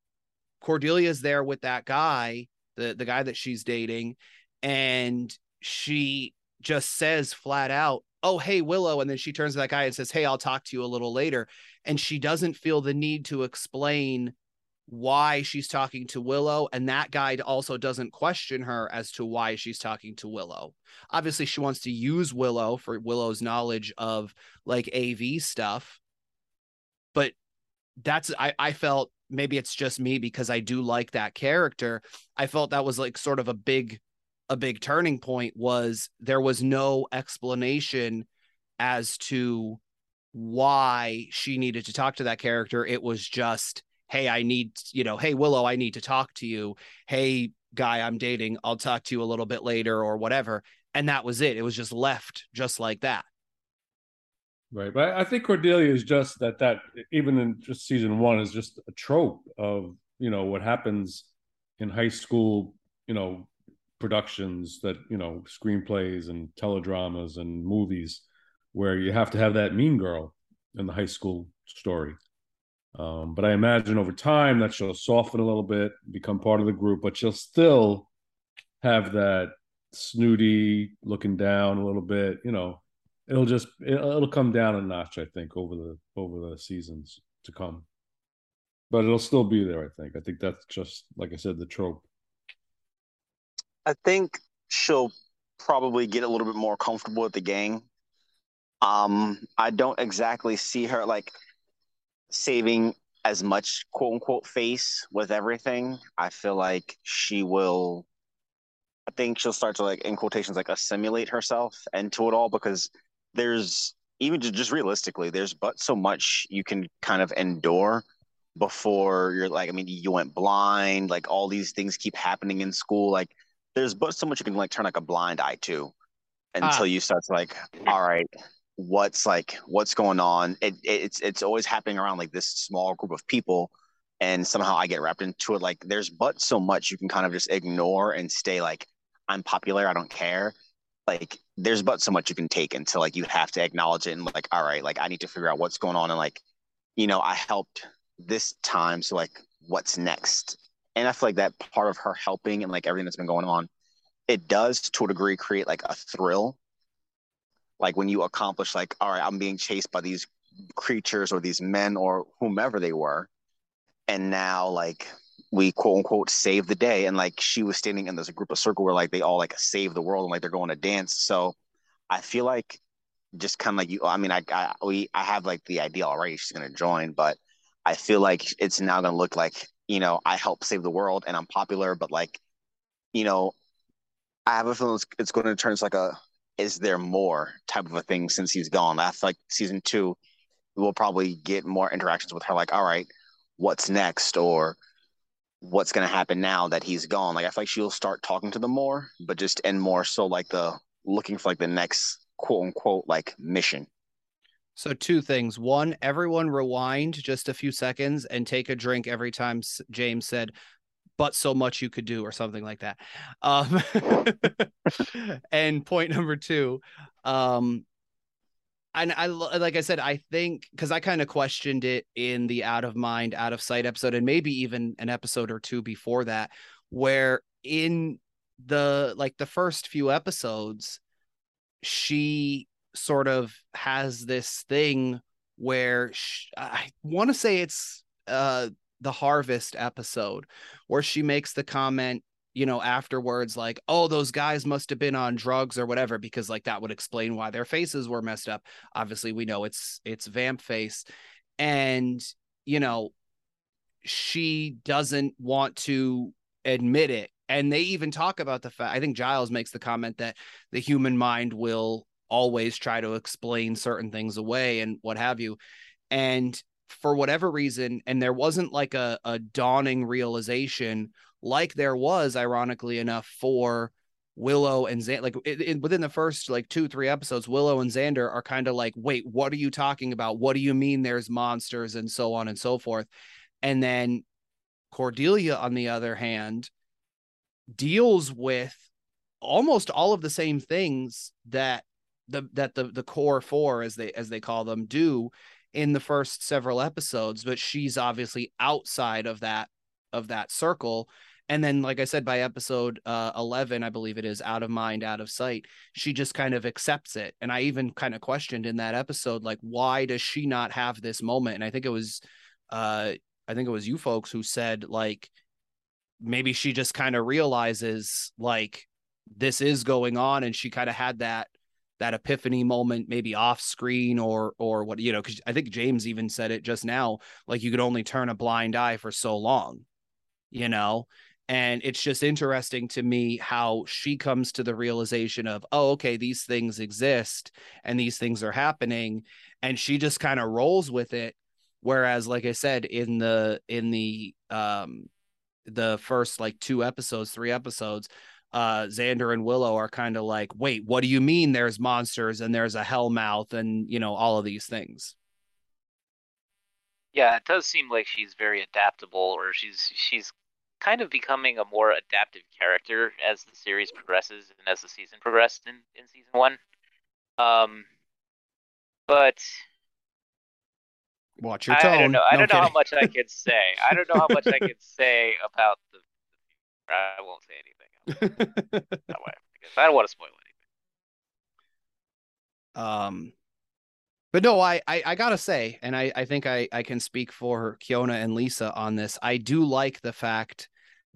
Cordelia's there with that guy, the the guy that she's dating, and she just says flat out, "Oh, hey Willow," and then she turns to that guy and says, "Hey, I'll talk to you a little later." And she doesn't feel the need to explain why she's talking to Willow, and that guy also doesn't question her as to why she's talking to Willow. Obviously, she wants to use Willow for Willow's knowledge of like AV stuff, but that's I I felt maybe it's just me because I do like that character. I felt that was like sort of a big a big turning point was there was no explanation as to why she needed to talk to that character. It was just, hey, I need, you know, hey, Willow, I need to talk to you. Hey, guy I'm dating, I'll talk to you a little bit later or whatever. And that was it. It was just left just like that. Right. But I think Cordelia is just that, that even in just season one is just a trope of, you know, what happens in high school, you know, productions that you know screenplays and teledramas and movies where you have to have that mean girl in the high school story um, but i imagine over time that she'll soften a little bit become part of the group but she'll still have that snooty looking down a little bit you know. It'll just it'll come down a notch i think over the over the seasons to come. But it'll still be there i think. I think that's just like i said the trope. I think she'll probably get a little bit more comfortable with the gang. Um, I don't exactly see her like saving as much quote unquote face with everything. I feel like she will I think she'll start to like in quotations like assimilate herself into it all because there's even just realistically, there's but so much you can kind of endure before you're like, I mean, you went blind, like all these things keep happening in school. Like there's but so much you can like turn like a blind eye to until ah. you start to like, all right, what's like what's going on? It, it, it's it's always happening around like this small group of people, and somehow I get wrapped into it. Like there's but so much you can kind of just ignore and stay like, I'm popular, I don't care. Like there's but so much you can take until like you have to acknowledge it and like, all right, like I need to figure out what's going on and like you know, I helped this time. So like, what's next? And I feel like that part of her helping and like everything that's been going on, it does to a degree create like a thrill. Like when you accomplish like, all right, I'm being chased by these creatures or these men or whomever they were. And now like we quote unquote save the day. And like she was standing in this group of circle where like they all like save the world and like they're going to dance. So I feel like just kind of like you. I mean, I, I we I have like the idea already. She's gonna join, but I feel like it's now gonna look like you know I help save the world and I'm popular, but like you know I have a feeling it's, it's going to turn into like a is there more type of a thing since he's gone. I feel like season two we'll probably get more interactions with her. Like, all right, what's next or what's going to happen now that he's gone. Like I feel like she'll start talking to them more, but just and more so like the looking for like the next quote unquote like mission. So two things. One, everyone rewind just a few seconds and take a drink every time James said, "But so much you could do" or something like that. Um, and point number two, um, and I like I said, I think because I kind of questioned it in the out of mind, out of sight episode, and maybe even an episode or two before that, where in the like the first few episodes, she sort of has this thing where she, I want to say it's uh the harvest episode where she makes the comment you know afterwards like oh those guys must have been on drugs or whatever because like that would explain why their faces were messed up. Obviously we know it's it's vamp face. And you know she doesn't want to admit it. And they even talk about the fact i think giles makes the comment that the human mind will always try to explain certain things away and what have you. And for whatever reason and there wasn't like a, a dawning realization like there was ironically enough for Willow and Xander, like it, it, within the first like two, three episodes, Willow and Xander are kind of like, wait, what are you talking about? What do you mean there's monsters and so on and so forth? And then Cordelia, on the other hand, deals with almost all of the same things that the that the the core four, as they as they call them, do in the first several episodes, but she's obviously outside of that of that circle. And then like i said by episode uh, 11 i believe it is out of mind out of sight she just kind of accepts it. And i even kind of questioned in that episode like why does she not have this moment? And i think it was uh i think it was you folks who said like maybe she just kind of realizes like this is going on and she kind of had that that epiphany moment maybe off screen or or what you know because i think james even said it just now like you could only turn a blind eye for so long you know? And it's just interesting to me how she comes to the realization of oh okay these things exist and these things are happening. And she just kind of rolls with it. Whereas like i said in the in the um the first like two episodes three episodes uh xander and willow are kind of like wait what do you mean there's monsters and there's a hellmouth and you know all of these things yeah it does seem like she's very adaptable or she's she's kind of becoming a more adaptive character as the series progresses and as the season progressed in, in season one. Um, but watch your tone. I don't know. I no don't know how much I can say. I don't know how much I can say about the. the I won't say anything. That way, I don't want to spoil anything. Um, but no, I, I, I gotta say, and I I think I I can speak for Keona and Lisa on this. I do like the fact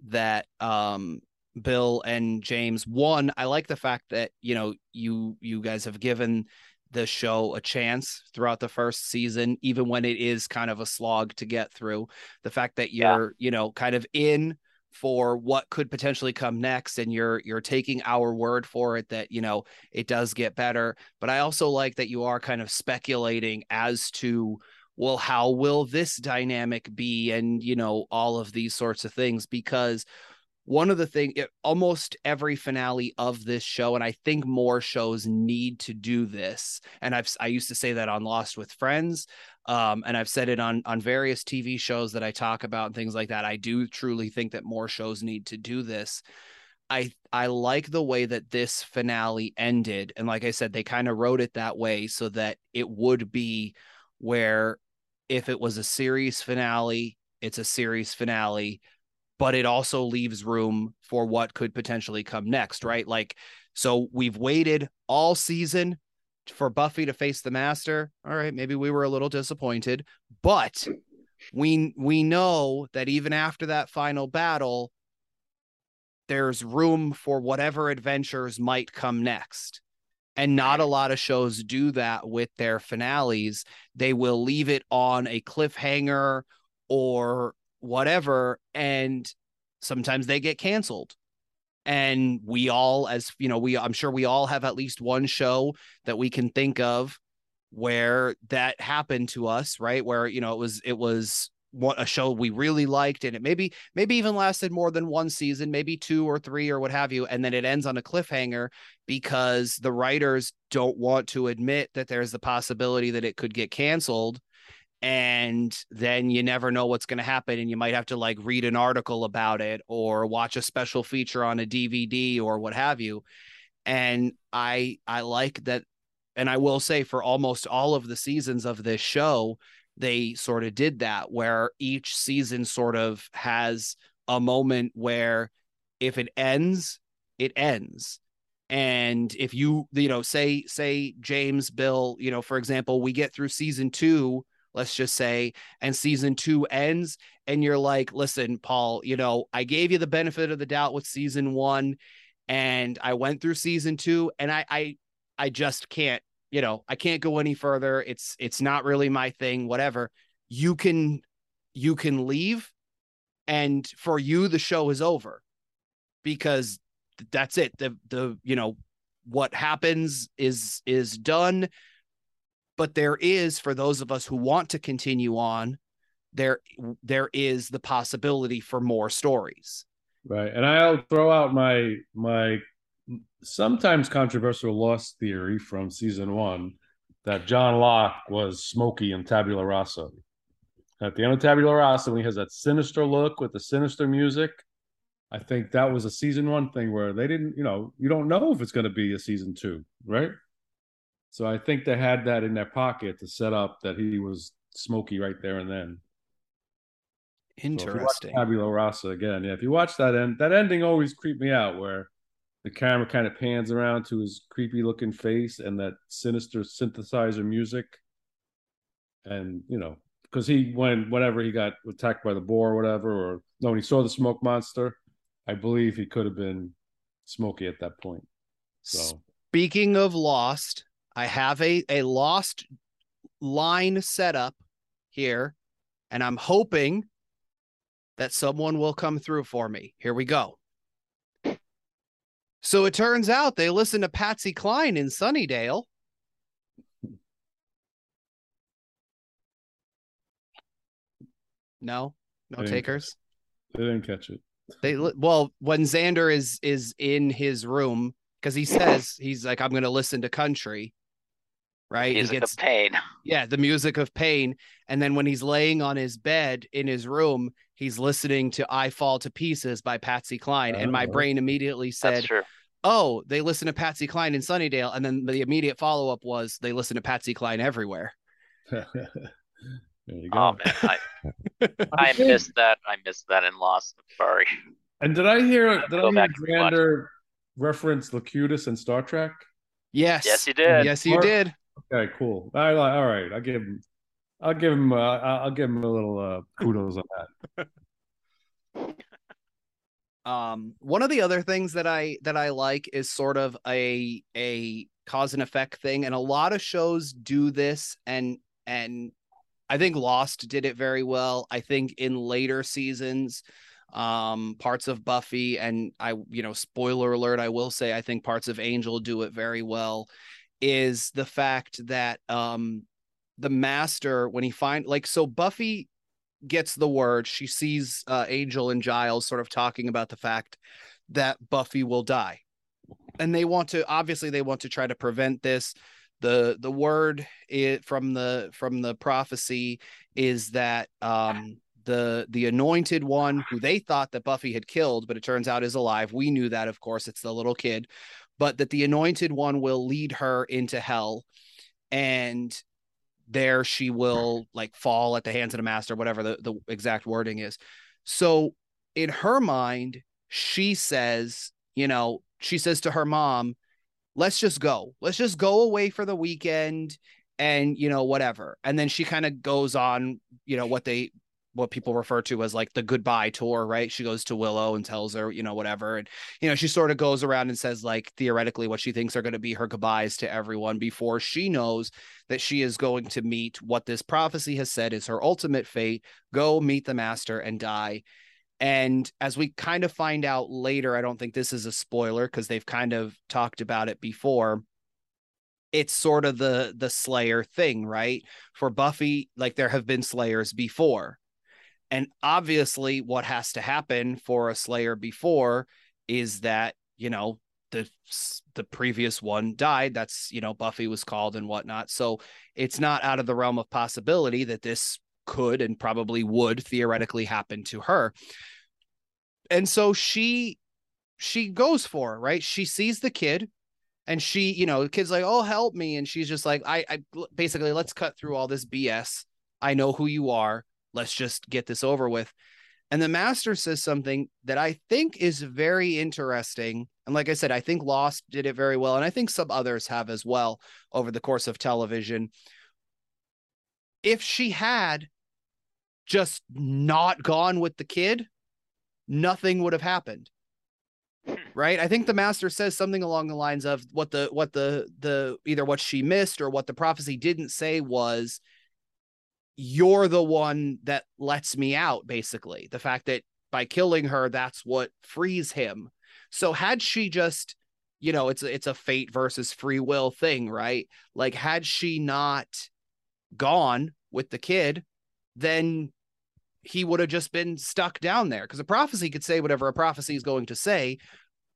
that um Bill and James one I like the fact that you know you you guys have given the show a chance throughout the first season even when it is kind of a slog to get through the fact that you're yeah. you know kind of in for what could potentially come next and you're you're taking our word for it that you know it does get better but i also like that you are kind of speculating as to well, how will this dynamic be? And, you know, all of these sorts of things, because one of the things almost every finale of this show and i think more shows need to do this and i've i used to say that on lost with friends um, and i've said it on on various tv shows that i talk about and things like that i do truly think that more shows need to do this i i like the way that this finale ended and like i said they kind of wrote it that way so that it would be where if it was a series finale, it's a series finale, but it also leaves room for what could potentially come next, right? Like, so we've waited all season for Buffy to face the Master. All right, maybe we were a little disappointed, but we we know that even after that final battle, there's room for whatever adventures might come next. And not a lot of shows do that with their finales. They will leave it on a cliffhanger or whatever. And sometimes they get canceled. And we all, as you know, we I'm sure we all have at least one show that we can think of where that happened to us, right? Where, you know, it was it was what a show we really liked and it maybe maybe even lasted more than one season maybe two or three or what have you and then it ends on a cliffhanger because the writers don't want to admit that there's the possibility that it could get canceled and then you never know what's going to happen and you might have to like read an article about it or watch a special feature on a DVD or what have you. And i i like that and i will say for almost all of the seasons of this show they sort of did that where each season sort of has a moment where if it ends it ends. And if you you know say say james bill you know for example we get through season 2 let's just say and season 2 ends and you're like listen paul you know i gave you the benefit of the doubt with season 1 and i went through season 2 and i i i just can't you know, I can't go any further. It's it's not really my thing, whatever. You can you can leave and for you the show is over because that's it. The the you know what happens is is done but there is for those of us who want to continue on there there is the possibility for more stories right and i'll throw out my my sometimes controversial lost theory from season one that John Locke was Smokey in Tabula Rasa. At the end of Tabula Rasa, when he has that sinister look with the sinister music, I think that was a season one thing where they didn't, you know, you don't know if it's going to be a season two, right? So I think they had that in their pocket to set up that he was smoky right there and then. Interesting. So Tabula Rasa again, yeah. If you watch that end, that ending always creeped me out where the camera kind of pans around to his creepy looking face and that sinister synthesizer music and you know because he when whenever he got attacked by the boar or whatever or no when he saw the smoke monster i believe he could have been smoky at that point so speaking of lost i have a a lost line set up here and i'm hoping that someone will come through for me. Here we go. So it turns out they listen to Patsy Cline in Sunnydale. No, no They takers. they didn't catch it. They well, when Xander is is in his room because he says he's like, I'm going to listen to country, right? Music he gets of pain. yeah, the music of pain, and then when he's laying on his bed in his room, he's listening to "I Fall to Pieces" by Patsy Cline, and my Oh. brain immediately said, oh, they listen to Patsy Cline in Sunnydale. And then the immediate follow up was they listen to Patsy Cline everywhere. there you go Oh man, I, I missed that. I missed that and lost. I'm sorry. and did i hear did Go i hear back and reference locutus in star trek Yes. Yes, you did. Yes, you Or- did. Okay cool all right all right i'll give him i'll give him uh, I'll give him a little uh kudos on that Um, one of the other things that I that I like is sort of a a cause and effect thing, and a lot of shows do this, and and I think Lost did it very well. I think in later seasons, um, parts of Buffy and I, you know, spoiler alert, I will say I think parts of Angel do it very well. Is the fact that um the master when he find like so Buffy gets the word. She sees uh, Angel and Giles sort of talking about the fact that Buffy will die, and they want to obviously they want to try to prevent this. the The word it from the from the prophecy is that um, the the anointed one who they thought that Buffy had killed, but it turns out is alive. We knew that, of course, it's the little kid, but that the anointed one will lead her into hell, and there she will like fall at the hands of the master, whatever the, the exact wording is. So in her mind, she says, you know, she says to her mom, let's just go. Let's just go away for the weekend and, you know, whatever. And then she kind of goes on, you know, what they what people refer to as like the goodbye tour, right? She goes to Willow and tells her, you know, whatever. And, you know, she sort of goes around and says, like, theoretically, what she thinks are going to be her goodbyes to everyone before she knows that she is going to meet what this prophecy has said is her ultimate fate go meet the master and die. And as we kind of find out later, I don't think this is a spoiler because they've kind of talked about it before. It's sort of the the Slayer thing, right? For Buffy, like there have been Slayers before. And obviously, what has to happen for a Slayer before is that, you know, the the previous one died. That's, you know, Buffy was called and whatnot. So it's not out of the realm of possibility that this could and probably would theoretically happen to her. And so she she goes for it, right? She sees the kid and she, you know, the kid's like, "Oh, help me." And she's just like, "I I basically let's cut through all this BS. I know who you are. Let's just get this over with." And the master says something that I think is very interesting. And like I said, I think Lost did it very well. And I think some others have as well over the course of television. If she had just not gone with the kid, nothing would have happened. Hmm. Right? I think the master says something along the lines of what the what the the either what she missed or what the prophecy didn't say was you're the one that lets me out basically. The fact that by killing her that's what frees him. So had she just you know, it's it's a fate versus free will thing, right? Like had she not gone with the kid, then he would have just been stuck down there because a prophecy could say whatever a prophecy is going to say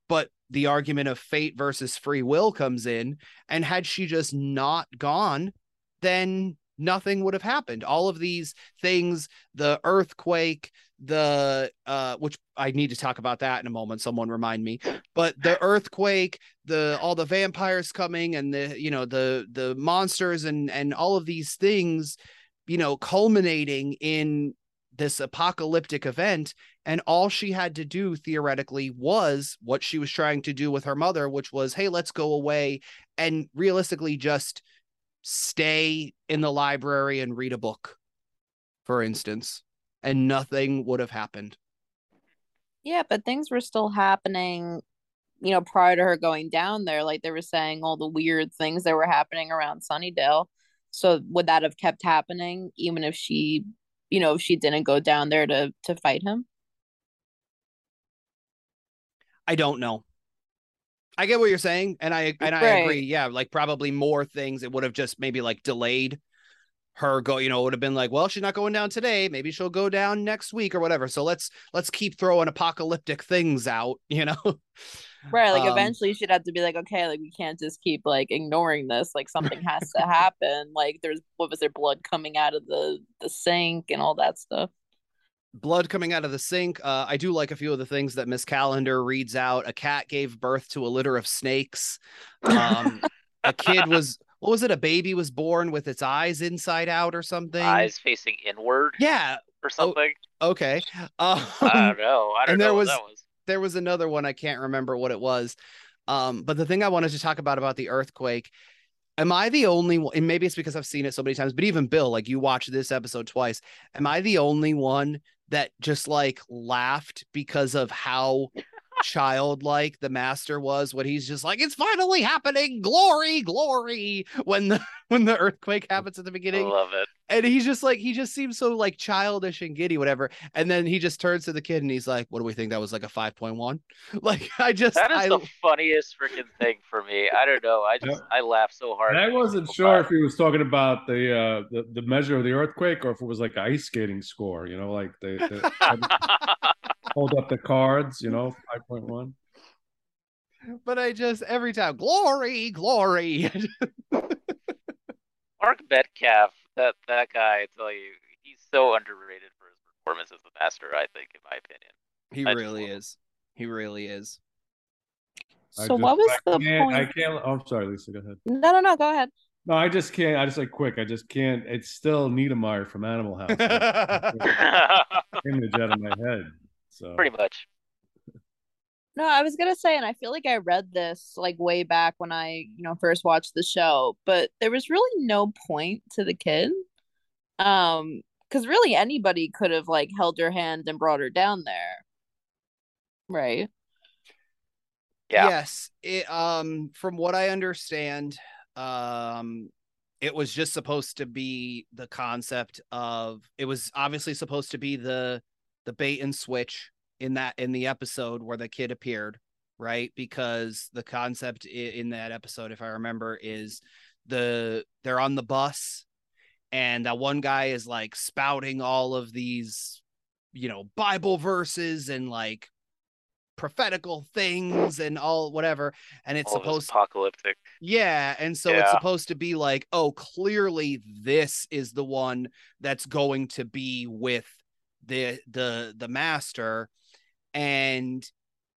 but the argument of fate versus free will comes in and had she just not gone then nothing would have happened. All of these things the earthquake the uh which i need to talk about that in a moment someone remind me. But the earthquake the all the vampires coming and the you know the the monsters and and all of these things you know culminating in this apocalyptic event. And all she had to do theoretically was what she was trying to do with her mother which was hey let's go away and realistically just stay in the library and read a book for instance and nothing would have happened yeah but things were still happening you know prior to her going down there like they were saying all the weird things that were happening around sunnydale so would that have kept happening even if she you know, if she didn't go down there to to fight him? I don't know. I get what you're saying, and I and I right. agree. Yeah, like probably more things. It would have just maybe like delayed her go. You know, it would have been like, well, she's not going down today. Maybe she'll go down next week or whatever. So let's let's keep throwing apocalyptic things out. You know. Right. Like um, eventually she'd have to be like, okay, like we can't just keep like ignoring this. Like something has to happen. Like there's what was there blood coming out of the the sink and all that stuff. Blood coming out of the sink. Uh, I do like a few of the things that Miss Calendar reads out. A cat gave birth to a litter of snakes. Um, a kid was what was it? A baby was born with its eyes inside out or something. Eyes facing inward. Yeah. Or oh, something. Oh, okay. Um, I don't know. I don't and know there was, was there was another one I can't remember what it was. Um, but the thing I wanted to talk about about the earthquake, am I the only one? And maybe it's because I've seen it so many times. But even Bill, like you watched this episode twice, am I the only one that just like laughed because of how childlike the master was when he's just like it's finally happening! Glory glory! when the when the earthquake happens at the beginning. I love it. And he's just like he just seems so like childish and giddy whatever. And then he just turns to the kid and he's like what do we think? That was like a 5.1 like i just that is I, the funniest freaking thing for me. I don't know. I just i laugh so hard and i wasn't sure if he was talking about the uh the, the measure of the earthquake or if it was like ice skating score you know like they, they hold up the cards you know 5.1 but i just every time glory glory Mark Metcalf, that that guy, I tell you, he's so underrated for his performance as the master. I think, in my opinion, he I really is. He really is. So, what was the point? I can't. Oh, I'm sorry, Lisa. Go ahead. No, no, no. Go ahead. No, I just can't. I just like quick. I just can't. It's still Niedermeyer from Animal House. image out of my head. So pretty much. No, I was gonna say, and I feel like I read this like way back when I, you know, first watched the show, but there was really no point to the kid. Um, because really anybody could have like held her hand and brought her down there. Right. Yeah. Yes. It um from what I understand, um it was just supposed to be the concept of it was obviously supposed to be the the bait and switch in that in the episode where the kid appeared right? Because the concept in that episode if i remember is the they're on the bus and that one guy is like spouting all of these you know bible verses and like prophetical things and all whatever. And it's all supposed apocalyptic. Yeah and so yeah. it's supposed to be like oh clearly this is the one that's going to be with the the the master. And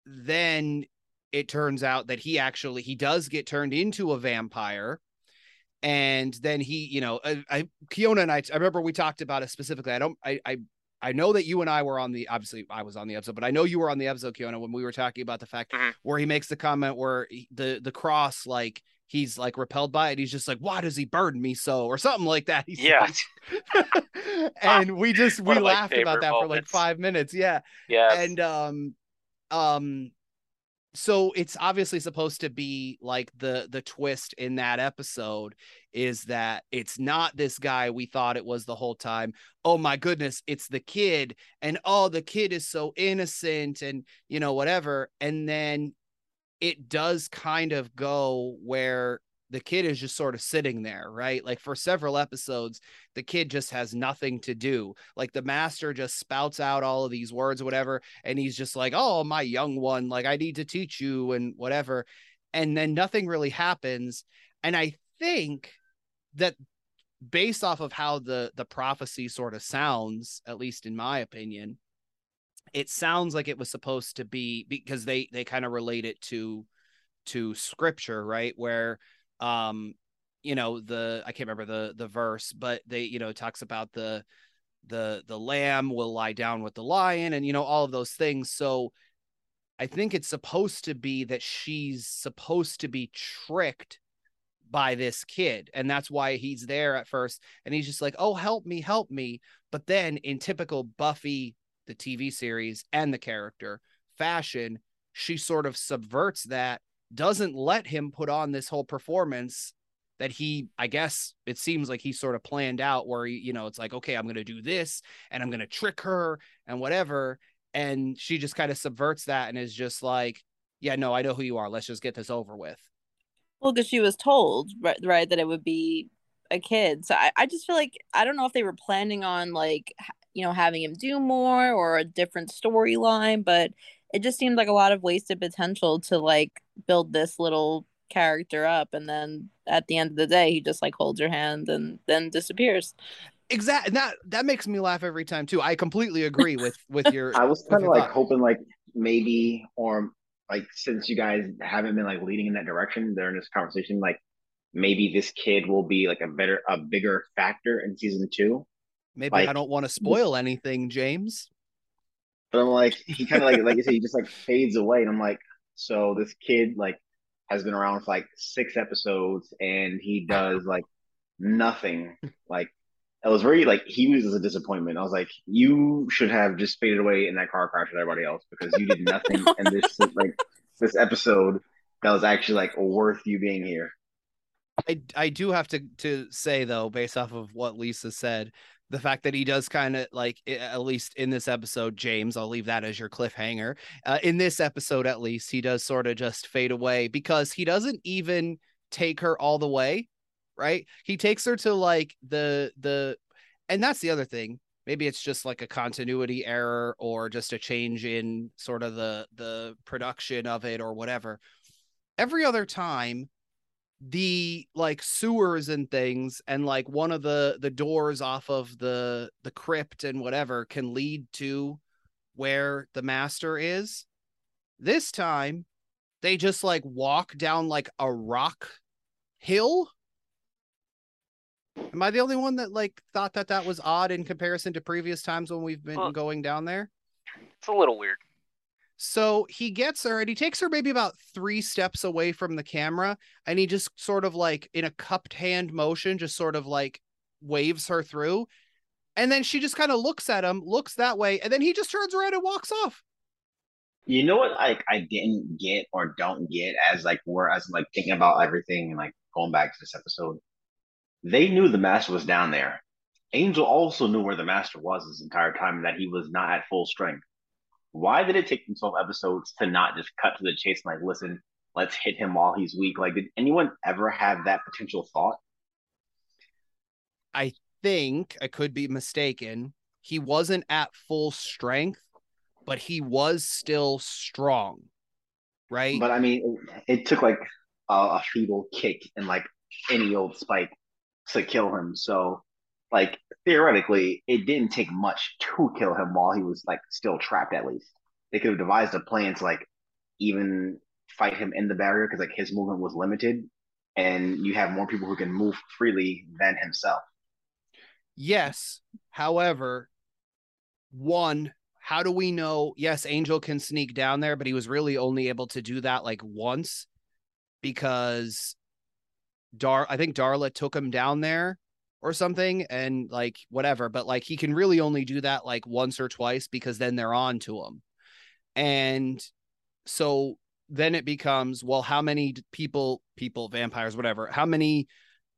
then it turns out that he actually he does get turned into a vampire. And then he you know I, I Keona and I I remember we talked about it specifically. I don't I I I know that you and I were on the obviously I was on the episode, but I know you were on the episode, Keona, when we were talking about the fact mm-hmm. where he makes the comment where he, the the cross like he's like repelled by it. He's just like, why does he burden me so, or something like that. He yeah. and we just we laughed about that moments. for like five minutes. Yeah. Yeah. And um um so it's obviously supposed to be like the the twist in that episode is that it's not this guy we thought it was the whole time oh my goodness it's the kid and oh the kid is so innocent and you know whatever and then it does kind of go where the kid is just sort of sitting there, right? Like for several episodes, the kid just has nothing to do. Like the master just spouts out all of these words, whatever, and he's just like, "Oh, my young one, like I need to teach you and whatever." And then nothing really happens. And I think that based off of how the the prophecy sort of sounds, at least in my opinion, it sounds like it was supposed to be because they they kind of relate it to to scripture, right? Where um you know the i can't remember the the verse but they you know talks about the the the lamb will lie down with the lion and you know all of those things so i think it's supposed to be that she's supposed to be tricked by this kid and that's why he's there at first and he's just like oh help me help me but then in typical buffy the tv series and the character fashion she sort of subverts that doesn't let him put on this whole performance that he i guess it seems like he sort of planned out where he, you know it's like okay i'm going to do this and i'm going to trick her and whatever. And she just kind of subverts that and is just like yeah no i know who you are. Let's just get this over with. Well because she was told right, right that it would be a kid. So I, I just feel like i don't know if they were planning on like you know having him do more or a different storyline but it just seemed like a lot of wasted potential to like build this little character up and then at the end of the day he just like holds your hand and then disappears. Exactly that that makes me laugh every time too. I completely agree with with your i was kind of like thought. hoping like maybe or like since you guys haven't been like leading in that direction during this conversation like maybe this kid will be like a better a bigger factor in season two maybe like, i don't want to spoil anything james but I'm like, he kind of like, like you said, he just like fades away, and I'm like, so this kid like has been around for like six episodes, and he does like nothing. Like, it was very like he was a disappointment. I was like, you should have just faded away in that car crash with everybody else because you did nothing in this like this episode that was actually like worth you being here. I I do have to to say though, based off of what Lisa said, the fact that he does kind of like at least in this episode james i'll leave that as your cliffhanger uh, in this episode at least he does sort of just fade away because he doesn't even take her all the way right? He takes her to like the the and that's the other thing maybe it's just like a continuity error or just a change in sort of the the production of it or whatever. Every other time the like sewers and things and like one of the the doors off of the the crypt and whatever can lead to where the master is this time they just like walk down like a rock hill Am I the only one that like thought that that was odd in comparison to previous times when we've been well, going down there? It's a little weird. So he gets her and he takes her maybe about three steps away from the camera and he just sort of like in a cupped hand motion, just sort of like waves her through. And then she just kind of looks at him, looks that way, and then he just turns around and walks off. You know what like I didn't get or don't get as like we're as like thinking about everything and like going back to this episode. They knew the master was down there. Angel also knew where the master was this entire time and that he was not at full strength. Why did it take them 12 episodes to not just cut to the chase and like, listen, let's hit him while he's weak? Like, did anyone ever have that potential thought? I think I could be mistaken. He wasn't at full strength, but he was still strong, right? But I mean, it, it took like a, a feeble kick and like any old spike to kill him. So, like theoretically, it didn't take much to kill him while he was like still trapped. At least they could have devised a plan to like even fight him in the barrier because like his movement was limited, and you have more people who can move freely than himself. Yes. However, one, how do we know? Yes, Angel can sneak down there, but he was really only able to do that like once because Dar I think Darla took him down there or something and like whatever, but like he can really only do that like once or twice because then they're on to him. And so then it becomes, well, how many people, people, vampires, whatever, how many,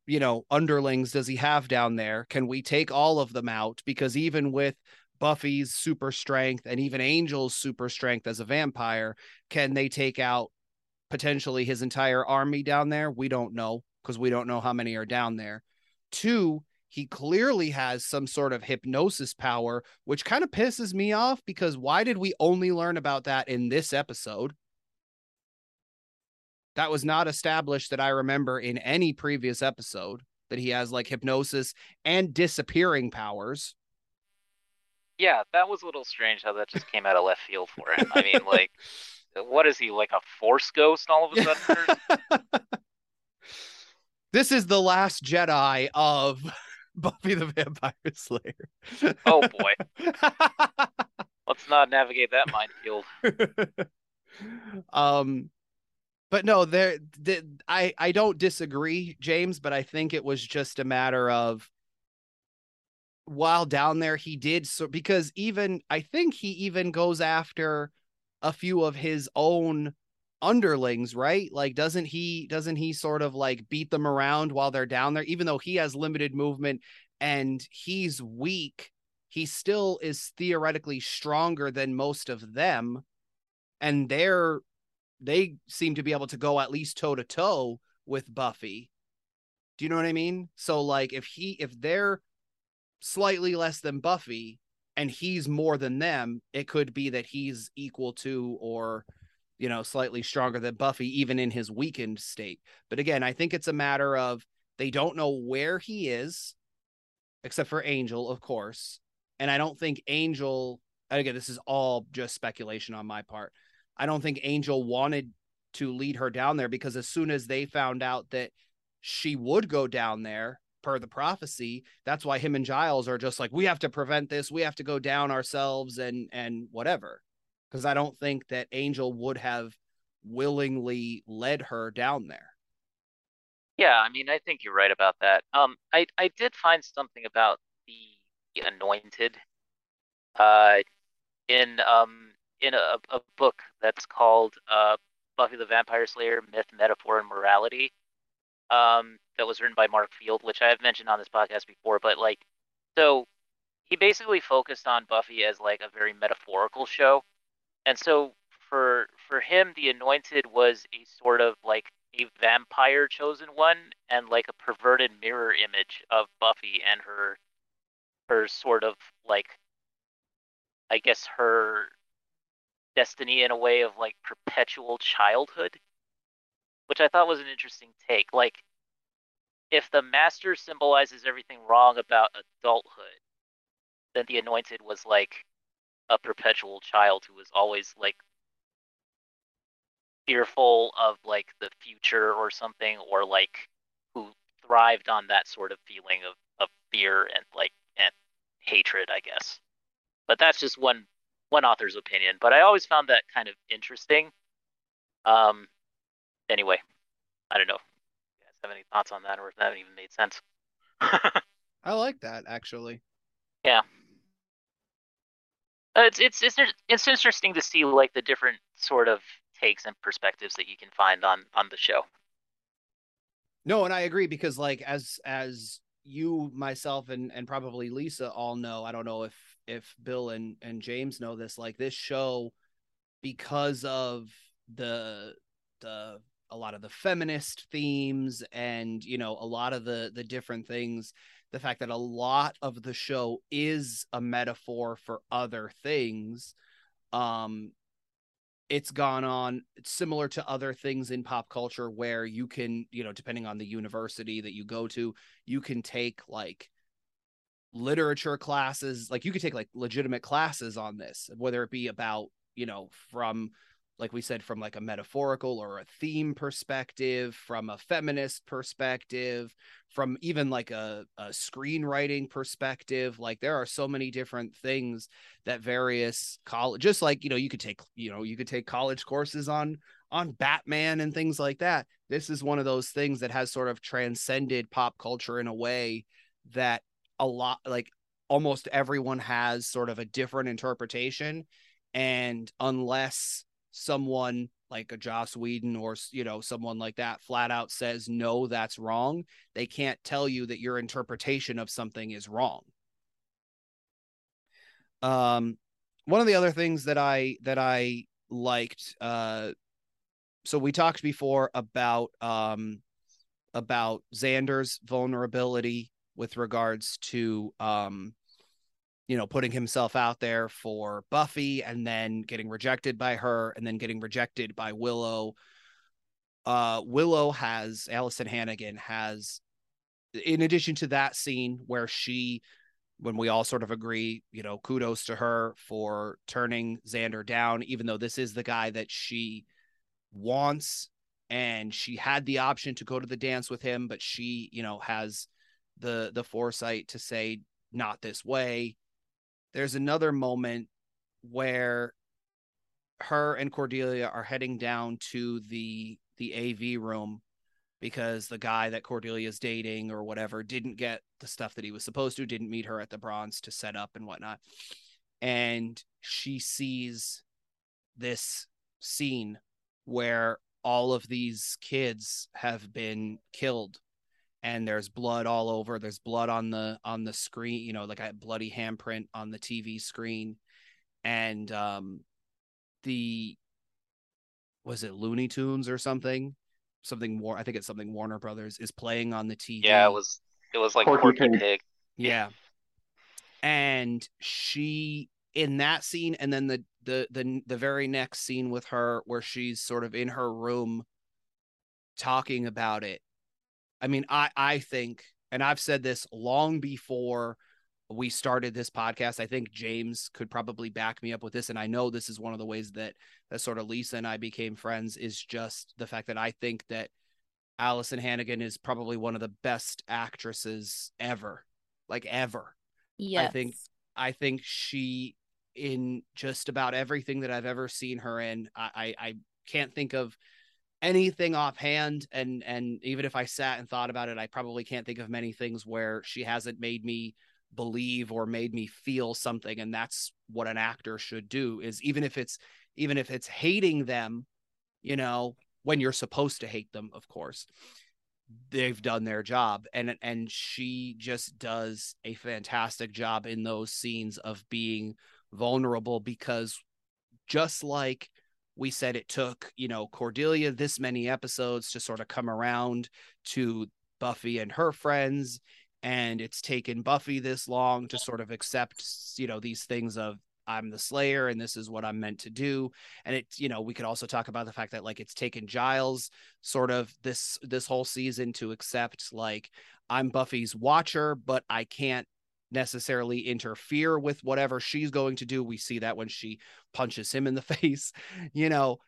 you know, underlings does he have down there? Can we take all of them out? Because even with Buffy's super strength and even Angel's super strength as a vampire, can they take out potentially his entire army down there? We don't know because we don't know how many are down there. Two, he clearly has some sort of hypnosis power, which kind of pisses me off because why did we only learn about that in this episode? That was not established that I remember in any previous episode that he has like hypnosis and disappearing powers. Yeah, that was a little strange how that just came out of left field for him. I mean, like, what is he, like a force ghost all of a sudden? this is the last Jedi of Buffy the Vampire Slayer. oh boy. Let's not navigate that minefield. um but no, there I I don't disagree, James, but I think it was just a matter of while down there he did so because even I think he even goes after a few of his own underlings, right? Like doesn't he doesn't he sort of like beat them around while they're down there even though he has limited movement and he's weak, he still is theoretically stronger than most of them and they're they seem to be able to go at least toe to toe with Buffy. Do you know what I mean? So like if he if they're slightly less than Buffy and he's more than them, it could be that he's equal to or you know, slightly stronger than Buffy, even in his weakened state. But again, I think it's a matter of they don't know where he is, except for Angel, of course. And I don't think Angel, again, this is all just speculation on my part. I don't think Angel wanted to lead her down there because as soon as they found out that she would go down there per the prophecy, that's why him and Giles are just like, we have to prevent this. We have to go down ourselves and and whatever because I don't think that Angel would have willingly led her down there. Yeah, I mean, I think you're right about that. Um, I I did find something about the anointed, uh, in um in a, a book that's called uh Buffy the Vampire Slayer: Myth, Metaphor, and Morality. Um, that was written by Mark Field, which I have mentioned on this podcast before. But like, so he basically focused on Buffy as like a very metaphorical show and so for for him the anointed was a sort of like a vampire chosen one and like a perverted mirror image of buffy and her her sort of like i guess her destiny in a way of like perpetual childhood which i thought was an interesting take. Like if the master symbolizes everything wrong about adulthood then the anointed was like a perpetual child who was always like fearful of like the future or something or like who thrived on that sort of feeling of, of fear and like and hatred, I guess. But that's just one one author's opinion. But I always found that kind of interesting. Um. Anyway, I don't know. You guys have any thoughts on that, or if that even made sense? I like that actually. Yeah. Uh, it's it's it's it's interesting to see like the different sort of takes and perspectives that you can find on on the show. No, and I agree because like as as you myself and and probably Lisa all know, I don't know if if Bill and and James know this like this show because of the the a lot of the feminist themes and you know a lot of the the different things the fact that a lot of the show is a metaphor for other things um it's gone on similar to other things in pop culture where you can you know depending on the university that you go to you can take like literature classes like you could take like legitimate classes on this whether it be about you know from like we said from like a metaphorical or a theme perspective from a feminist perspective from even like a, a screenwriting perspective like there are so many different things that various college just like you know you could take you know you could take college courses on on batman and things like that. This is one of those things that has sort of transcended pop culture in a way that a lot like almost everyone has sort of a different interpretation. And unless someone like a Joss Whedon or you know someone like that flat out says no that's wrong. They can't tell you that your interpretation of something is wrong. Um one of the other things that I that I liked uh so we talked before about um about Xander's vulnerability with regards to um you know, putting himself out there for Buffy and then getting rejected by her and then getting rejected by Willow. Uh, Willow has Alyson Hannigan has, in addition to that scene where she, when we all sort of agree, you know, kudos to her for turning Xander down, even though this is the guy that she wants and she had the option to go to the dance with him, but she, you know, has the the foresight to say not this way there's another moment where her and Cordelia are heading down to the the AV room because the guy that Cordelia's dating or whatever didn't get the stuff that he was supposed to, didn't meet her at the bronze to set up and whatnot. And she sees this scene where all of these kids have been killed and there's blood all over there's blood on the on the screen you know like a bloody handprint on the tv screen. And um the was it looney tunes or something? Something more i think it's something warner brothers is playing on the tv yeah it was it was like porky, porky pig. pig. Yeah. And she in that scene and then the the the the very next scene with her where she's sort of in her room talking about it I mean, I I think, and I've said this long before we started this podcast. I think James could probably back me up with this, and I know this is one of the ways that that sort of Lisa and I became friends is just the fact that I think that Alyson Hannigan is probably one of the best actresses ever, like ever. Yeah, I think I think she in just about everything that I've ever seen her in. I I, I can't think of anything offhand and and even if i sat and thought about it i probably can't think of many things where she hasn't made me believe or made me feel something and that's what an actor should do is even if it's even if it's hating them you know when you're supposed to hate them of course they've done their job and and she just does a fantastic job in those scenes of being vulnerable because just like we said it took you know cordelia this many episodes to sort of come around to buffy and her friends and it's taken buffy this long to sort of accept you know these things of i'm the slayer and this is what i'm meant to do. And it you know we could also talk about the fact that like it's taken giles sort of this this whole season to accept like i'm buffy's watcher but i can't necessarily interfere with whatever she's going to do. We see that when she punches him in the face. You know,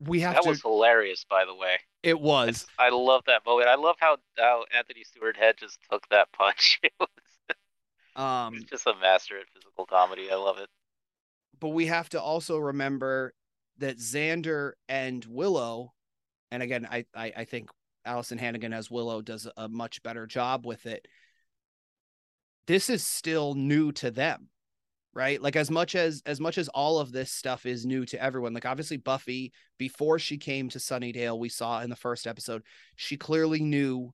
we have that to. was hilarious, by the way. It was. I, I love that moment. I love how how Anthony Stewart Head just took that punch. It was Um, he's just a master at physical comedy. I love it. but we have to also remember that Xander and Willow, and again, I I, I think Alyson Hannigan as Willow does a much better job with it. This is still new to them, right? Like as much as as much as all of this stuff is new to everyone. Like obviously Buffy, before she came to Sunnydale, we saw in the first episode, she clearly knew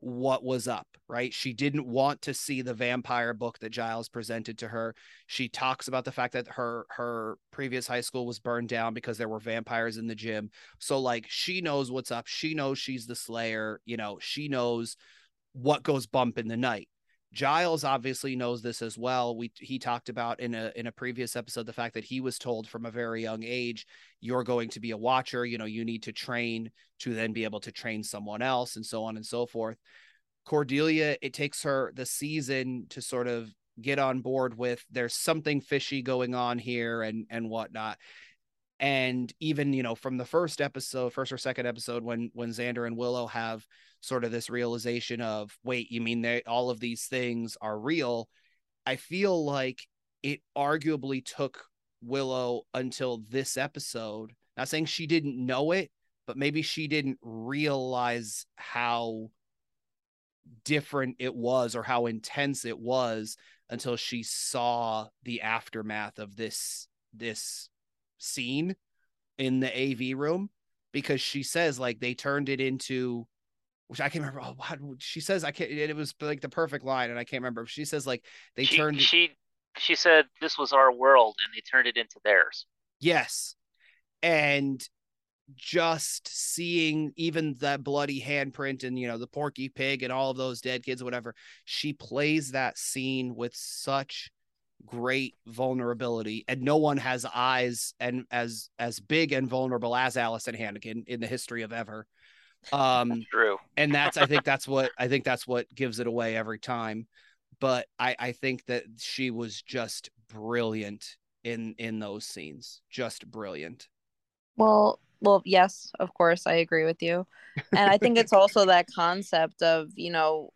what was up, right? She didn't want to see the vampire book that Giles presented to her. She talks about the fact that her her previous high school was burned down because there were vampires in the gym. So like she knows what's up. She knows she's the slayer, you know, she knows what goes bump in the night. Giles obviously knows this as well. We he talked about in a in a previous episode the fact that he was told from a very young age you're going to be a watcher, you know, you need to train to then be able to train someone else and so on and so forth. Cordelia, it takes her the season to sort of get on board with there's something fishy going on here and and whatnot. And even, you know, from the first episode, first or second episode, when when Xander and Willow have sort of this realization of, wait, you mean they all of these things are real? I feel like it arguably took Willow until this episode. Not saying she didn't know it, but maybe she didn't realize how different it was or how intense it was until she saw the aftermath of this this scene in the AV room because she says like they turned it into which I can't remember. Oh, what she says, I can't. It was like the perfect line, and I can't remember. If she says like they she, turned. She she said this was our world, and they turned it into theirs. Yes, and just seeing even that bloody handprint and you know the Porky Pig and all of those dead kids, whatever. She plays that scene with such great vulnerability, and no one has eyes and as as big and vulnerable as Alyson Hannigan in the history of ever. Um true. and that's i think that's what i think that's what gives it away every time. But i i think that she was just brilliant in in those scenes just brilliant. Well well yes of course i agree with you. And i think it's also that concept of you know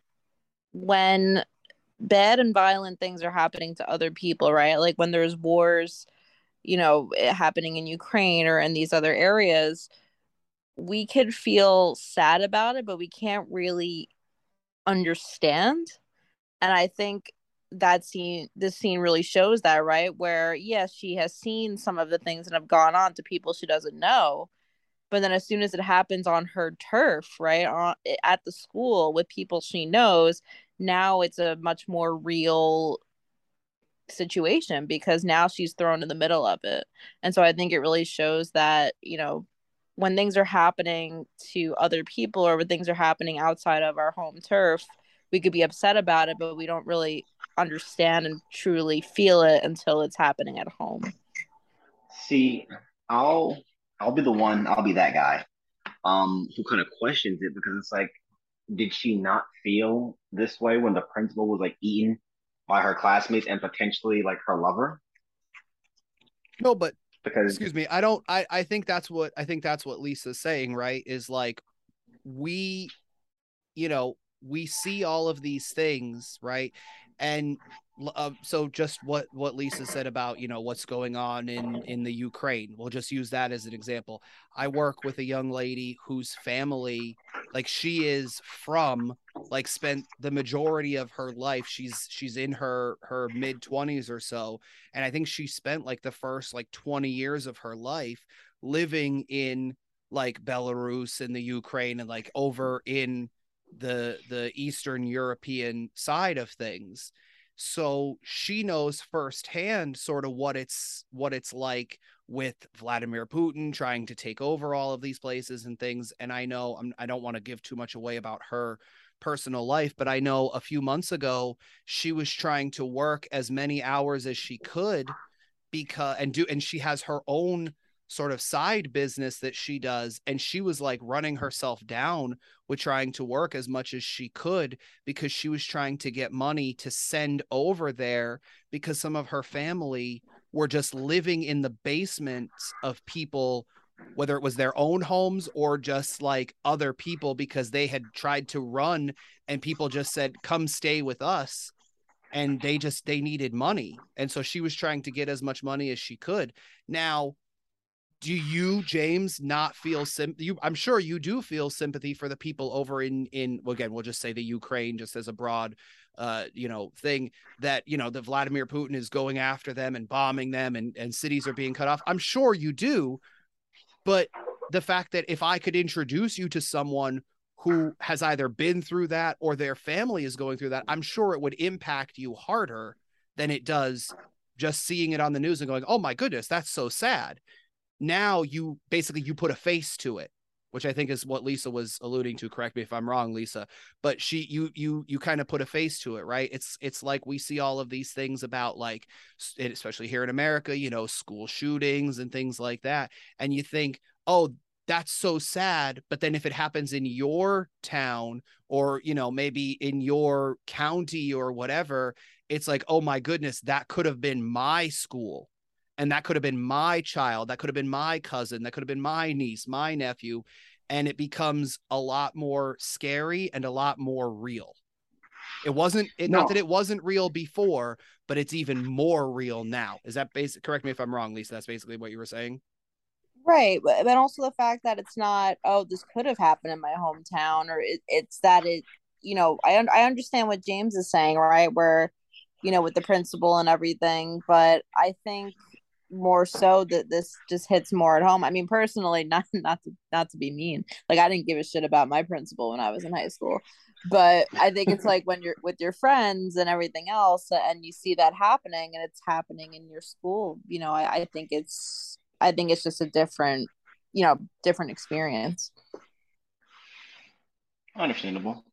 when bad and violent things are happening to other people right like when there's wars you know eh, happening in ukraine or in these other areas we could feel sad about it, but we can't really understand. And I think that scene, this scene really shows that, right? Where, yes, she has seen some of the things that have gone on to people she doesn't know. But then as soon as it happens on her turf, right, on, eh, at the school with people she knows, now it's a much more real situation because now she's thrown in the middle of it. And so I think it really shows that, you know, when things are happening to other people or when things are happening outside of our home turf, we could be upset about it, but we don't really understand and truly feel it until it's happening at home. See, I'll I'll be the one, I'll be that guy um who kind of questions it because it's like did she not feel this way when the principal was like eaten by her classmates and potentially like her lover? No, but because excuse me i don't i i think that's what i think that's what lisa's saying right is like we you know we see all of these things right and uh, so just what what lisa said about you know what's going on in in the ukraine we'll just use that as an example. I work with a young lady whose family like she is from like spent the majority of her life she's she's in her her mid 20s or so and i think she spent like the first like 20 years of her life living in like belarus and the ukraine and like over in the the eastern european side of things. So she knows firsthand sort of what it's what it's like with Vladimir Putin trying to take over all of these places and things. And I know I'm, I don't want to give too much away about her personal life but I know a few months ago she was trying to work as many hours as she could because and do and she has her own sort of side business that she does and she was like running herself down with trying to work as much as she could because she was trying to get money to send over there because some of her family were just living in the basements of people whether it was their own homes or just like other people because they had tried to run and people just said come stay with us and they just they needed money and so she was trying to get as much money as she could. Now do you james not feel sim you i'm sure you do feel sympathy for the people over in in well, again we'll just say the ukraine just as a broad uh you know thing that you know that vladimir putin is going after them and bombing them and and cities are being cut off i'm sure you do but the fact that if I could introduce you to someone who has either been through that or their family is going through that, I'm sure it would impact you harder than it does just seeing it on the news and going, "Oh my goodness, that's so sad." Now you basically you put a face to it which I think is what Lisa was alluding to. Correct me if I'm wrong, Lisa. But she, you, you, you kind of put a face to it, right? It's, it's like we see all of these things about like, especially here in America, you know, school shootings and things like that, and you think, oh, that's so sad. But then if it happens in your town or you know maybe in your county or whatever, it's like, oh my goodness, that could have been my school and that could have been my child that could have been my cousin that could have been my niece my nephew and it becomes a lot more scary and a lot more real. It wasn't it, no. not that it wasn't real before but it's even more real now. Is that basic correct me if i'm wrong lisa that's basically what you were saying? Right but also the fact that it's not oh this could have happened in my hometown or it, it's that it you know I, I understand what james is saying right where you know with the principal and everything but i think more so that this just hits more at home. I mean, personally, not not to not to be mean, like I didn't give a shit about my principal when I was in high school, but I think it's like when you're with your friends and everything else, and you see that happening, and it's happening in your school. You know, I, I think it's I think it's just a different, you know, different experience. Understandable.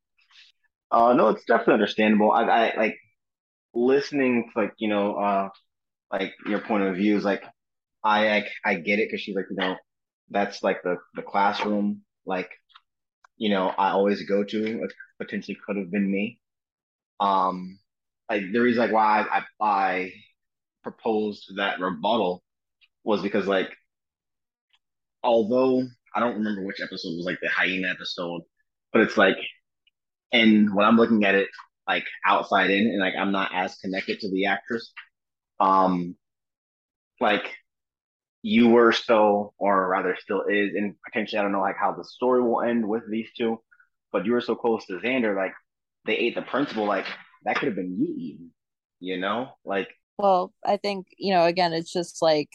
Uh, no, it's definitely understandable. I, I like listening to like you know uh like your point of view is like I I, I get it because she's like you know that's like the the classroom like you know I always go to like potentially could have been me. Um, like the reason like why I, I I proposed that rebuttal was because like although I don't remember which episode was like the hyena episode, but it's like and when I'm looking at it like outside in and like I'm not as connected to the actress, um, like you were so, or rather still is, and potentially I don't know like how the story will end with these two, but you were so close to Xander, like they ate the principal, like that could have been you eating, you know, like. Well, I think you know. Again, it's just like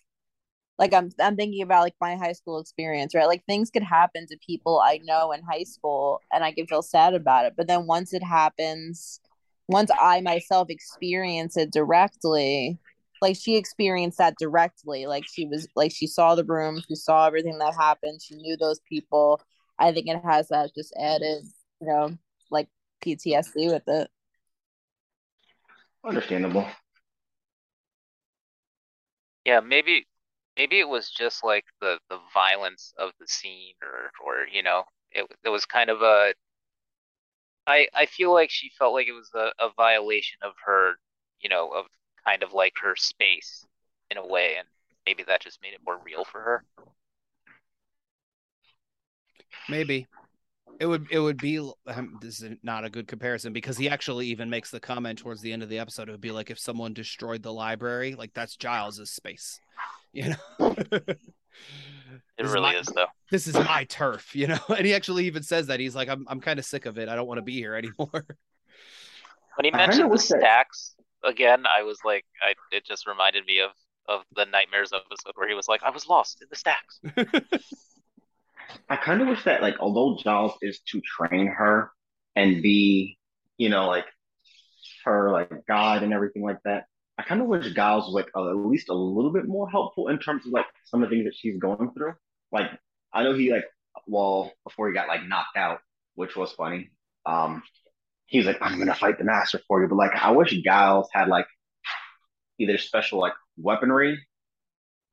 like I'm I'm thinking about like my high school experience, right? Like things could happen to people I know in high school and I can feel sad about it. But then once it happens, once I myself experience it directly, like she experienced that directly. Like she was like she saw the room she saw everything that happened she knew those people. I think it has that just added you know like ptsd with it. Understandable. Yeah maybe maybe it was just like the the violence of the scene or or you know it, it was kind of a i i feel like she felt like it was a, a violation of her you know of kind of like her space in a way, and maybe that just made it more real for her. Maybe. It would it would be um, this is not a good comparison because he actually even makes the comment towards the end of the episode it would be like if someone destroyed the library like that's giles's space you know? It really my, is though. this is my turf you know? And he actually even says that he's like i'm, I'm kind of sick of it i don't want to be here anymore. When he mentioned the stacks again, I was like, I it just reminded me of of the nightmares episode where he was like, I was lost in the stacks. I kind of wish that like, although Giles is to train her and be, you know, like her like guide and everything like that. I kind of wish Giles was like at least a little bit more helpful in terms of like some of the things that she's going through. Like I know he like well before he got like knocked out, which was funny. Um, he's like, I'm gonna fight the master for you. But like, I wish Giles had like either special like weaponry,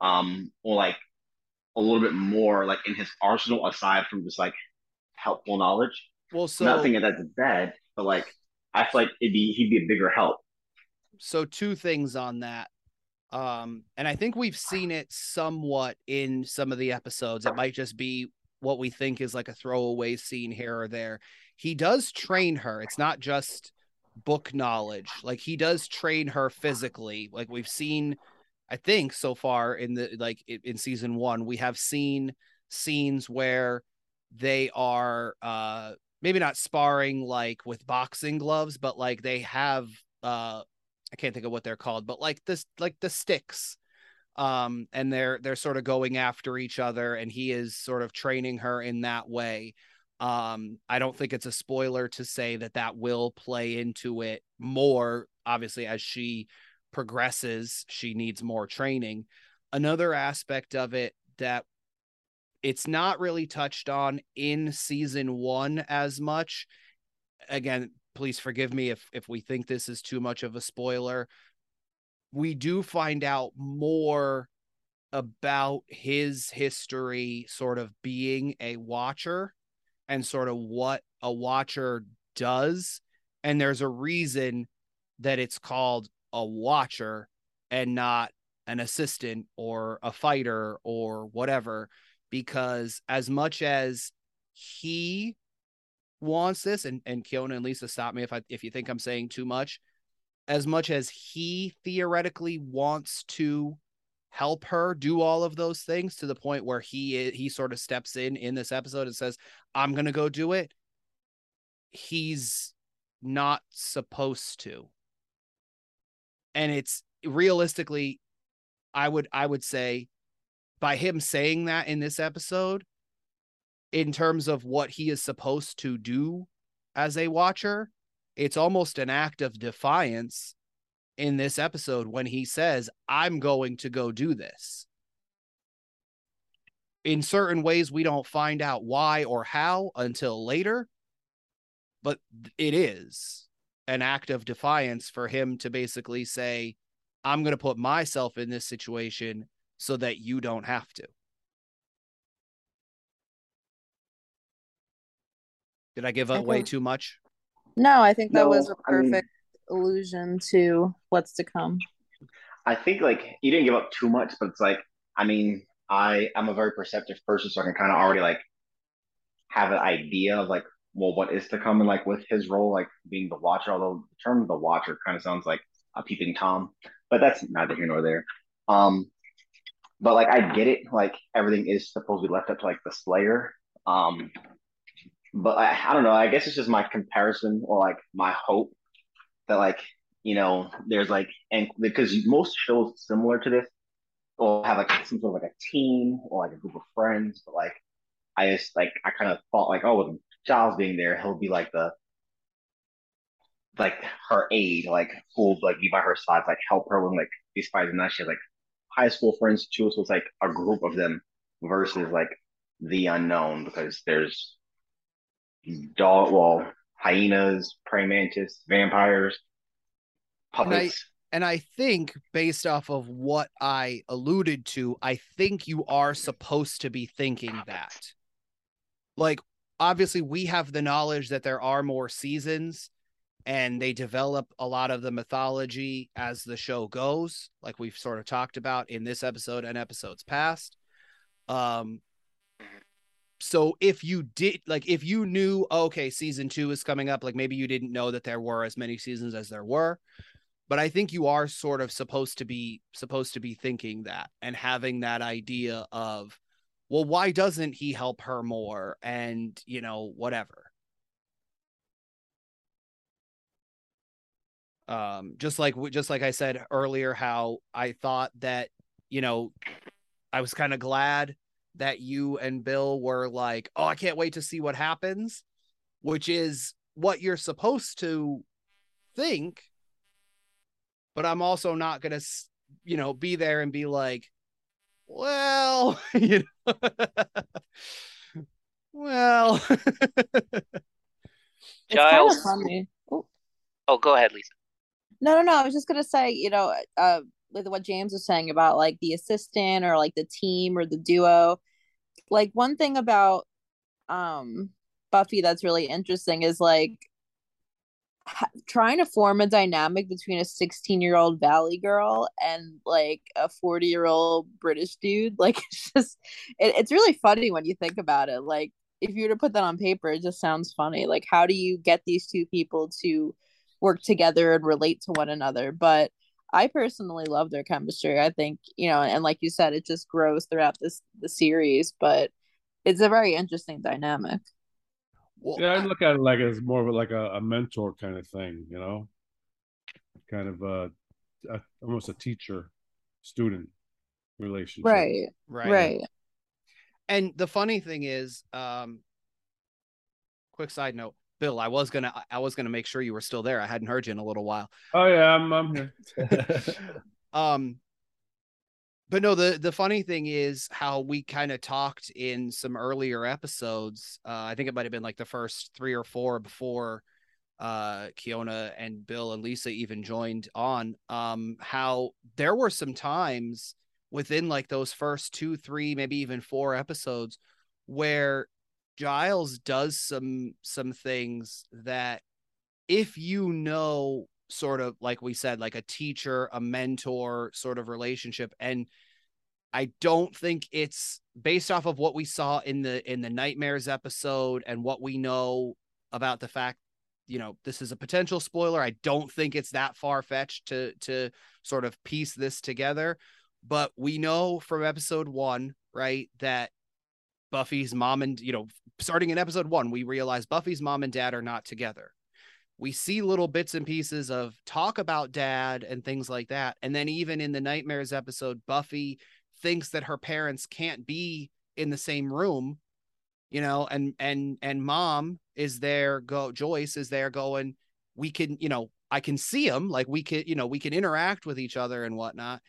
um, or like a little bit more like in his arsenal aside from just like helpful knowledge. Well, so nothing that's bad, but like I feel like it'd be he'd be a bigger help. So two things on that. Um, and I think we've seen it somewhat in some of the episodes. It might just be what we think is like a throwaway scene here or there. He does train her. It's not just book knowledge. Like he does train her physically. Like we've seen, I think so far in the like in season one, we have seen scenes where they are uh maybe not sparring like with boxing gloves, but like they have uh I can't think of what they're called, but like this like the sticks. Um and they're they're sort of going after each other and he is sort of training her in that way. Um I don't think it's a spoiler to say that that will play into it more obviously as she progresses, she needs more training. Another aspect of it that it's not really touched on in season one as much. Again, please forgive me if if we think this is too much of a spoiler. We do find out more about his history sort of being a watcher and sort of what a watcher does and there's a reason that it's called a watcher and not an assistant or a fighter or whatever because as much as he wants this, and and Keona and Lisa, stop me if I if you think I'm saying too much. As much as he theoretically wants to help her do all of those things to the point where he he sort of steps in in this episode and says, "I'm gonna go do it." He's not supposed to, and it's realistically, I would I would say by him saying that in this episode, in terms of what he is supposed to do as a watcher, it's almost an act of defiance in this episode when he says, I'm going to go do this. In certain ways, we don't find out why or how until later, but it is an act of defiance for him to basically say, I'm going to put myself in this situation so that you don't have to. Did I give away too much? No, I think that was a perfect Allusion to what's to come. I think like you didn't give up too much, but it's like I mean, I I'm a very perceptive person, so I can kind of already like have an idea of like well what is to come and like with his role like being the watcher, although the term the watcher kind of sounds like a peeping tom, but that's neither here nor there. Um, but like I get it, like everything is supposed to be left up to like the Slayer. Um, but I, I don't know. I guess it's just my comparison or like my hope that like you know there's like and because most shows similar to this will have like some sort of like a team or like a group of friends, but like I just like I kind of thought like oh with Giles being there he'll be like the like her aide like who'll like be by her side like help her when like these fights and now she has like high school friends too. So it's like a group of them versus like the unknown because there's dog, well, hyenas, praying mantis, vampires, puppets. And I, and I think based off of what I alluded to, I think you are supposed to be thinking that. Like, obviously, we have the knowledge that there are more seasons and they develop a lot of the mythology as the show goes like we've sort of talked about in this episode and episodes past um so if you did like if you knew okay season 2 is coming up like maybe you didn't know that there were as many seasons as there were but i think you are sort of supposed to be supposed to be thinking that and having that idea of well why doesn't he help her more? And you know whatever. Um just like just like i said earlier how i thought that you know i was kind of glad that you and bill were like oh i can't wait to see what happens which is what you're supposed to think but i'm also not gonna you know be there and be like well you know well Giles. Kind of oh, go ahead, Lisa. No, no, no. I was just gonna say, you know, uh, with what James was saying about like the assistant or like the team or the duo. Like one thing about um Buffy that's really interesting is like trying to form a dynamic between a 16 year old valley girl and like a 40 year old british dude like it's just it, it's really funny when you think about it. Like if you were to put that on paper it just sounds funny. Like how do you get these two people to work together and relate to one another? But i personally love their chemistry i think you know and like you said it just grows throughout this the series but it's a very interesting dynamic well, yeah, I look at it like it's more of like a, a mentor kind of thing, you know, kind of a, a almost a teacher student relationship. Right. Right. Right. And the funny thing is, um, quick side note, Bill, I was gonna I was gonna make sure you were still there. I hadn't heard you in a little while. Oh yeah, I'm I'm here. um but no the the funny thing is how we kind of talked in some earlier episodes uh, i think it might have been like the first three or four before uh keona and bill and lisa even joined on um how there were some times within like those first two three maybe even four episodes where giles does some some things that if you know sort of like we said like a teacher a mentor sort of relationship and i don't think it's based off of what we saw in the in the nightmares episode and what we know about the fact you know this is a potential spoiler. I don't think it's that far fetched to to sort of piece this together. But we know from episode 1 right that buffy's mom and you know starting in episode 1 we realize buffy's mom and dad are not together we see little bits and pieces of talk about dad and things like that. And then even in the nightmares episode, Buffy thinks that her parents can't be in the same room, you know, and and and mom is there go Joyce is there going, we can, you know, I can see them, like we can, you know, we can interact with each other and whatnot.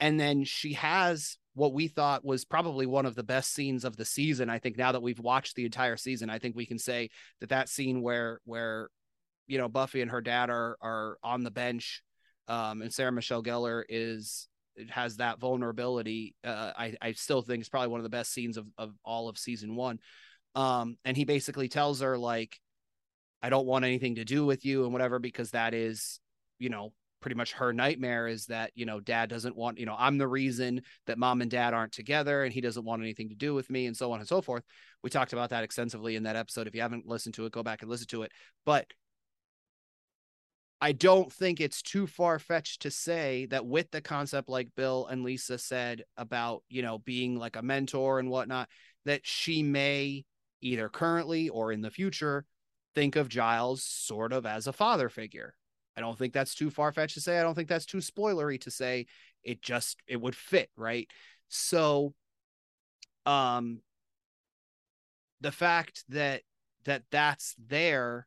And then she has what we thought was probably one of the best scenes of the season. I think now that we've watched the entire season, I think we can say that that scene where where you know Buffy and her dad are are on the bench, um, and Sarah Michelle Gellar is has that vulnerability. Uh, I I still think it's probably one of the best scenes of of all of season one. Um, and he basically tells her like, I don't want anything to do with you and whatever because that is, you know, pretty much her nightmare is that you know dad doesn't want you know i'm the reason that mom and dad aren't together and he doesn't want anything to do with me and so on and so forth. We talked about that extensively in that episode. If you haven't listened to it go back and listen to it. But I don't think it's too far fetched to say that with the concept like Bill and Lisa said about, you know, being like a mentor and whatnot, that she may either currently or in the future think of Giles sort of as a father figure. I don't think that's too far fetched to say. I don't think that's too spoilery to say. It just it would fit, right? So um the fact that that that's there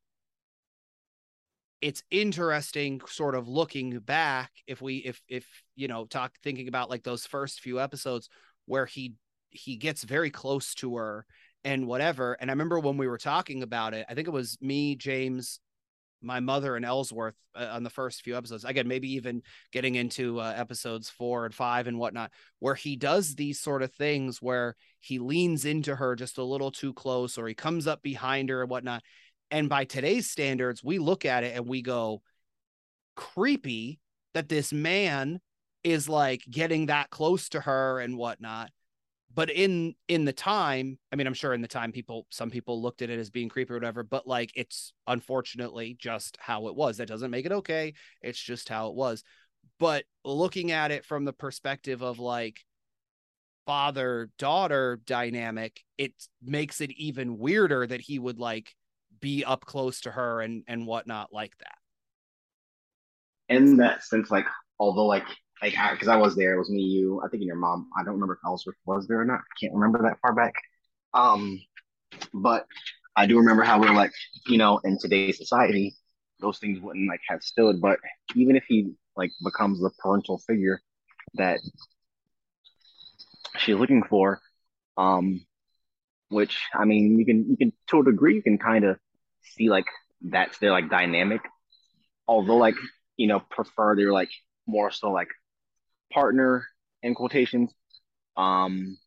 it's interesting sort of looking back if we if if you know talk thinking about like those first few episodes where he he gets very close to her and whatever and i remember when we were talking about it i think it was me james my mother and ellsworth uh, on the first few episodes again maybe even getting into uh, episodes four and five and whatnot where he does these sort of things where he leans into her just a little too close or he comes up behind her and whatnot and by today's standards, we look at it and we go, creepy that this man is like getting that close to her and whatnot. But in in the time, I mean, I'm sure in the time people some people looked at it as being creepy or whatever, but like it's unfortunately just how it was. That doesn't make it okay. It's just how it was. But looking at it from the perspective of like father daughter dynamic, it makes it even weirder that he would like be up close to her and and whatnot like that in that sense like although like like because I, I, was there it was me you i think and your mom. I don't remember if ellsworth was there or not. I can't remember that far back. Um but i do remember how we are like you know in today's society those things wouldn't like have stood. But even if he like becomes the parental figure that she's looking for um which i mean you can you can to a degree you can kind of see like that's their like dynamic. Although like you know prefer they're like more so like partner in quotations. Um,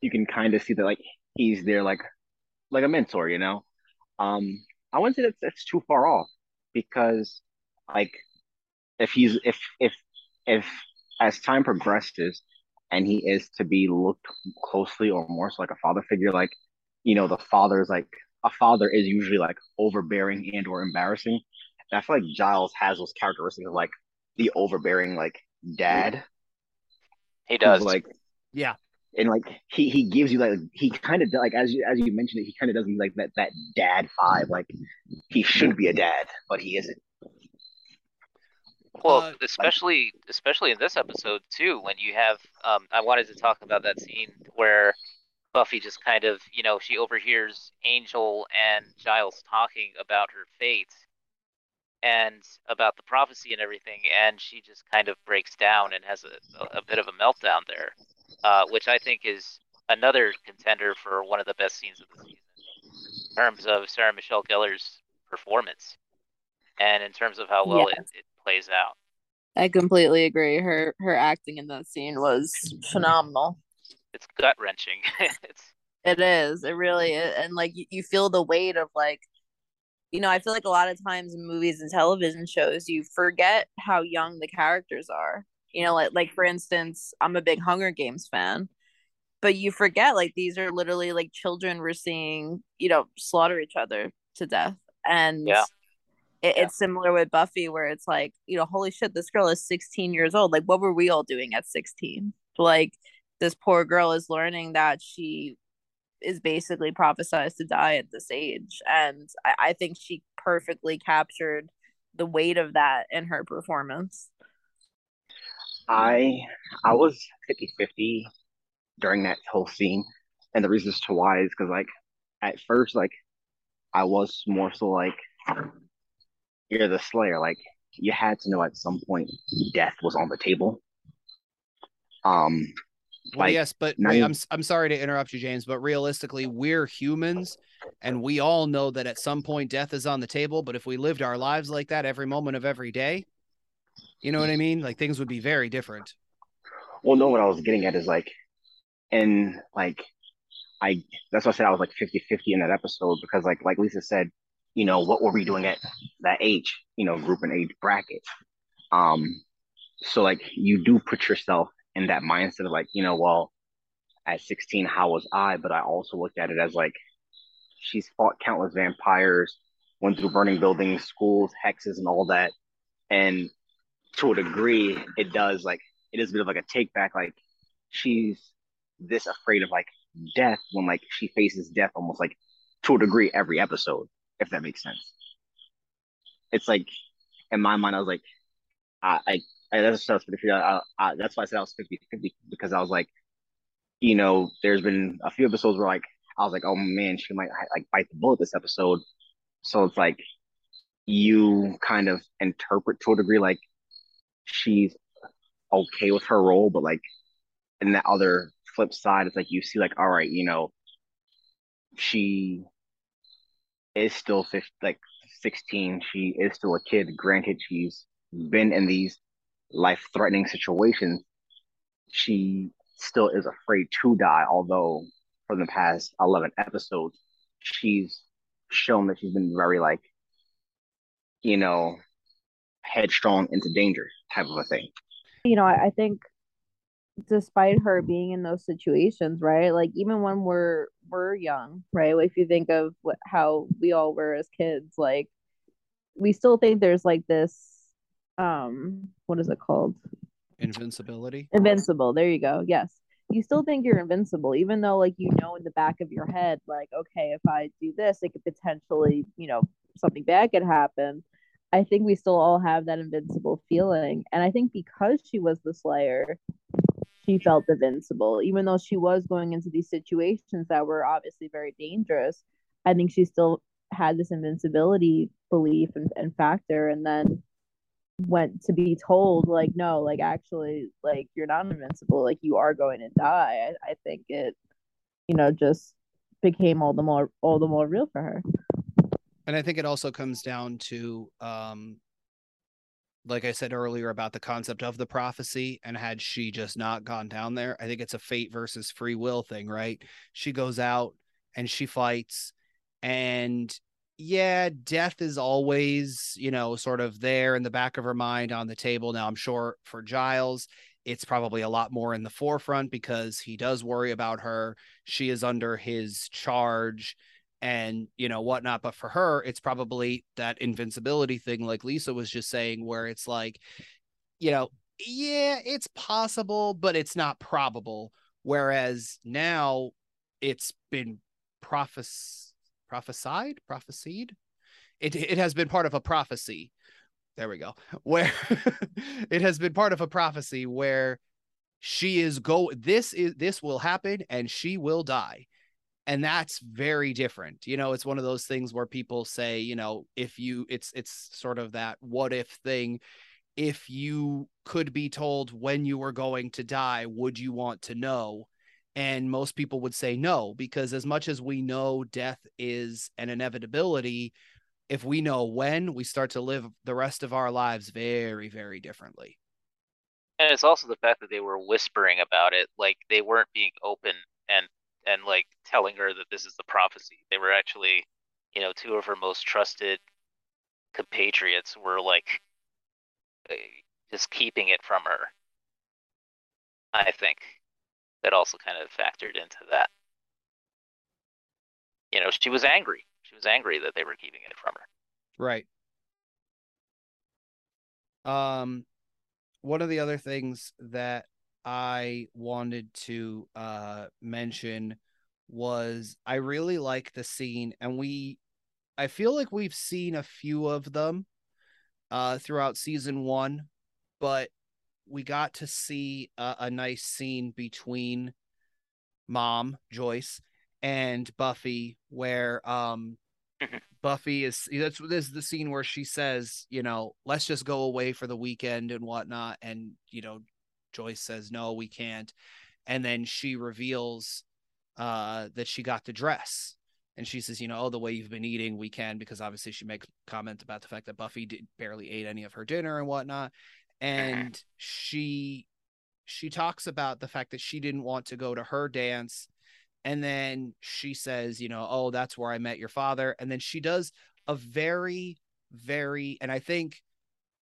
you can kind of see that like he's there like like a mentor, you know. Um, I wouldn't say that's that's too far off. because like if he's if if if as time progresses and he is to be looked closely or more so like a father figure like you know the father is like a father is usually like overbearing and or embarrassing and i feel like giles has those characteristics of like the overbearing like dad. He does. like yeah. and like he he gives you like he kind of like as you as you mentioned it he kind of does like that that dad vibe. Like he should be a dad but he isn't. Well uh, especially especially in this episode too when you have um i wanted to talk about that scene where buffy just kind of you know she overhears angel and giles talking about her fate and about the prophecy and everything and she just kind of breaks down and has a, a, bit of a meltdown there uh, which I think is another contender for one of the best scenes of the season in terms of Sarah Michelle Gellar's performance and in terms of how well it, it plays out. I completely agree. Her her acting in that scene was phenomenal. It's gut wrenching. it's it is. It really is. and like you, you feel the weight of like you know, I feel like a lot of times in movies and television shows you forget how young the characters are. You know, like like for instance, I'm a big Hunger Games fan, but you forget like these are literally like children we're seeing, you know, slaughter each other to death. And yeah. It, yeah. it's similar with Buffy, where it's like, you know, holy shit, this girl is 16 years old. Like, what were we all doing at 16? Like, this poor girl is learning that she is basically prophesized to die at this age. And I, I think she perfectly captured the weight of that in her performance. I I was 50-50 during that whole scene. And the reasons to why is because like at first like I was more so like you're the slayer. Like you had to know at some point death was on the table. Um well, like, yes, but wait, I'm I'm sorry to interrupt you, James, but realistically, we're humans, and we all know that at some point death is on the table. But if we lived our lives like that every moment of every day, you know what I mean? Like things would be very different. Well, no, what I was getting at is like, and like, I that's why I said I was like 50 50 in that episode because, like, like Lisa said, you know, what were we doing at that age, you know, group and age bracket? Um, so like, you do put yourself in that mindset of like, you know, well, at 16, how was I? But I also looked at it as like, she's fought countless vampires, went through burning buildings, schools, hexes, and all that. And to a degree, it does like it is a bit of like a take back. Like she's this afraid of like death when like she faces death almost like to a degree every episode, if that makes sense. It's like in my mind, I was like, I, I, I that's what I was 50, I, I, that's why I said I was 50 50 because I was like, you know, there's been a few episodes where like I was like, oh man, she might like bite the bullet this episode. So it's like you kind of interpret to a degree like she's okay with her role, but like in the other flip side, it's like you see like, all right, you know, she is still 15, like 16. She is still a kid. Granted, she's been in these life threatening situations. She still is afraid to die, although for the past 11 episodes, she's shown that she's been very like, you know, headstrong into danger type of a thing. You know, I, I think despite her being in those situations, right? Like even when we're we're young, right? If you think of what how we all were as kids, like we still think there's like this um what is it called? Invincibility. Invincible. There you go. Yes. You still think you're invincible, even though like you know in the back of your head, like, okay, if I do this, it could potentially, you know, something bad could happen. I think we still all have that invincible feeling. And I think because she was the Slayer, she felt invincible, even though she was going into these situations that were obviously very dangerous. I think she still had this invincibility belief and, and factor. And then went to be told, like, no, like, actually, like, you're not invincible. Like, you are going to die. I, I think it, you know, just became all the more all the more real for her and I think it also comes down to, um, like I said earlier about the concept of the prophecy, and had she just not gone down there, I think it's a fate versus free will thing, right? She goes out and she fights, and yeah, death is always, you know, sort of there in the back of her mind on the table. Now, I'm sure for Giles, it's probably a lot more in the forefront because he does worry about her. She is under his charge and, you know, whatnot. But for her, it's probably that invincibility thing, like Lisa was just saying, where it's like, you know, yeah, it's possible, but it's not probable. Whereas now it's been prophes- prophesied, prophesied. It it has been part of a prophecy. There we go. Where it has been part of a prophecy where she is go this is this will happen and she will die. And that's very different. You know, it's one of those things where people say, you know, if you it's it's sort of that what if thing if you could be told when you were going to die, would you want to know? And most people would say no, because as much as we know death is an inevitability, if we know when, we start to live the rest of our lives very, very differently. And it's also the fact that they were whispering about it, like they weren't being open and and like telling her that this is the prophecy. They were actually, you know, two of her most trusted compatriots were like eh, just keeping it from her. I think that also kind of factored into that. You know, she was angry. She was angry that they were keeping it from her. Right. Um, one of the other things that I wanted to uh mention was I really like the scene, and we, I feel like we've seen a few of them uh, throughout season one, but we got to see a, a nice scene between mom Joyce and Buffy, where um. Buffy is that's this is the scene where she says, you know, let's just go away for the weekend and whatnot, and you know, Joyce says no, we can't, and then she reveals uh that she got the dress and she says, you know, oh, the way you've been eating, we can, because obviously she makes comment about the fact that Buffy did, barely ate any of her dinner and whatnot. And she she talks about the fact that she didn't want to go to her dance. And then she says, you know, oh, that's where I met your father. And then she does a very, very, and I think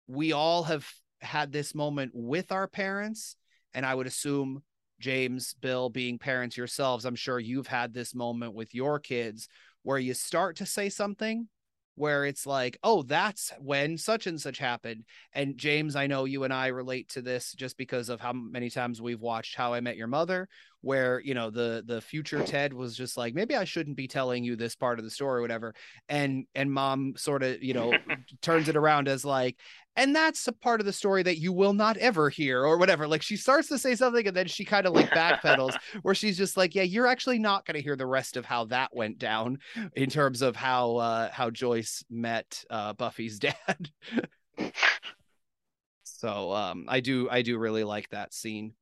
we all have had this moment with our parents. And I would assume James, Bill, being parents yourselves, I'm sure you've had this moment with your kids where you start to say something where it's like, oh, that's when such and such happened. And James, I know you and I relate to this just because of how many times we've watched How I Met Your Mother, where you know the the future Ted was just like, maybe I shouldn't be telling you this part of the story, or whatever. And and mom sort of, you know, turns it around as like, and that's a part of the story that you will not ever hear or whatever. Like she starts to say something and then she kind of like backpedals where she's just like yeah you're actually not going to hear the rest of how that went down in terms of how uh how joyce met uh buffy's dad. So um i do i do really like that scene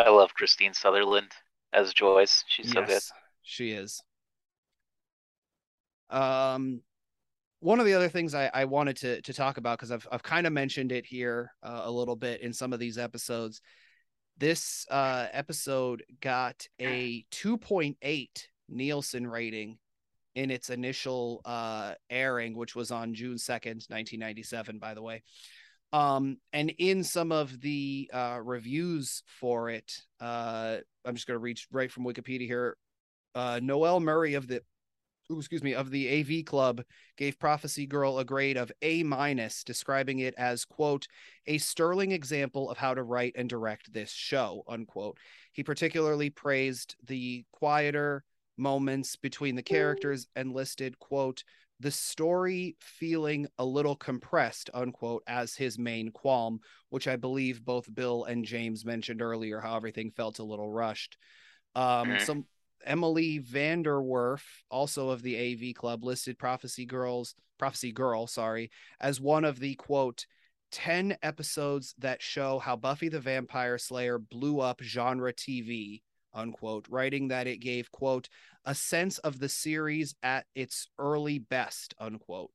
i love Kristine Sutherland as joyce she's yes, so good she is um one of the other things I, I wanted to to talk about because I've I've kind of mentioned it here uh, a little bit in some of these episodes. This uh, episode got a 2.8 Nielsen rating in its initial uh, airing, which was on June 2nd, 1997, by the way. Um, and in some of the uh, reviews for it, uh, I'm just going to reach right from Wikipedia here. Uh, Noel Murray of the excuse me, of the AV Club gave Prophecy Girl a grade of A minus, describing it as quote a sterling example of how to write and direct this show unquote. He particularly praised the quieter moments between the characters and listed quote the story feeling a little compressed unquote as his main qualm which i believe both bill and james mentioned earlier how everything felt a little rushed um mm-hmm. some Emily VanDerWerff, also of the AV Club, listed Prophecy Girls, Prophecy Girl, sorry, as one of the quote 10 episodes that show how Buffy the Vampire Slayer blew up genre TV, unquote, writing that it gave, quote, a sense of the series at its early best, unquote.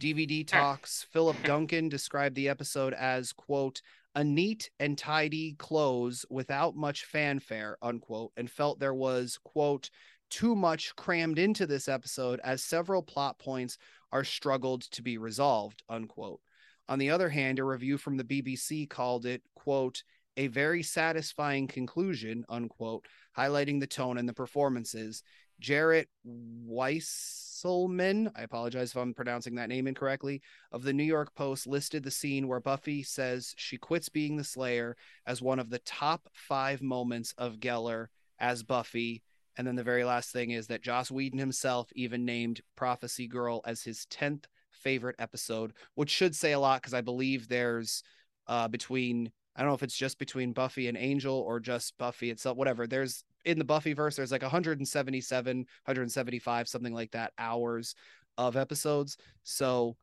DVD Talks, Philip Duncan described the episode as, quote, a neat and tidy close without much fanfare, unquote, and felt there was, quote, too much crammed into this episode as several plot points are struggled to be resolved, unquote. On the other hand, a review from the BBC called it, quote, a very satisfying conclusion, unquote, highlighting the tone and the performances. Jarett Wieselman, I apologize if I'm pronouncing that name incorrectly, of the New York Post listed the scene where Buffy says she quits being the Slayer as one of the top five moments of Gellar as Buffy. And then the very last thing is that Joss Whedon himself even named Prophecy Girl as his 10th favorite episode, which should say a lot because I believe there's uh, between I don't know if it's just between Buffy and Angel or just Buffy itself, whatever. There's in the Buffy verse, there's like 177, 175, something like that hours of episodes. So,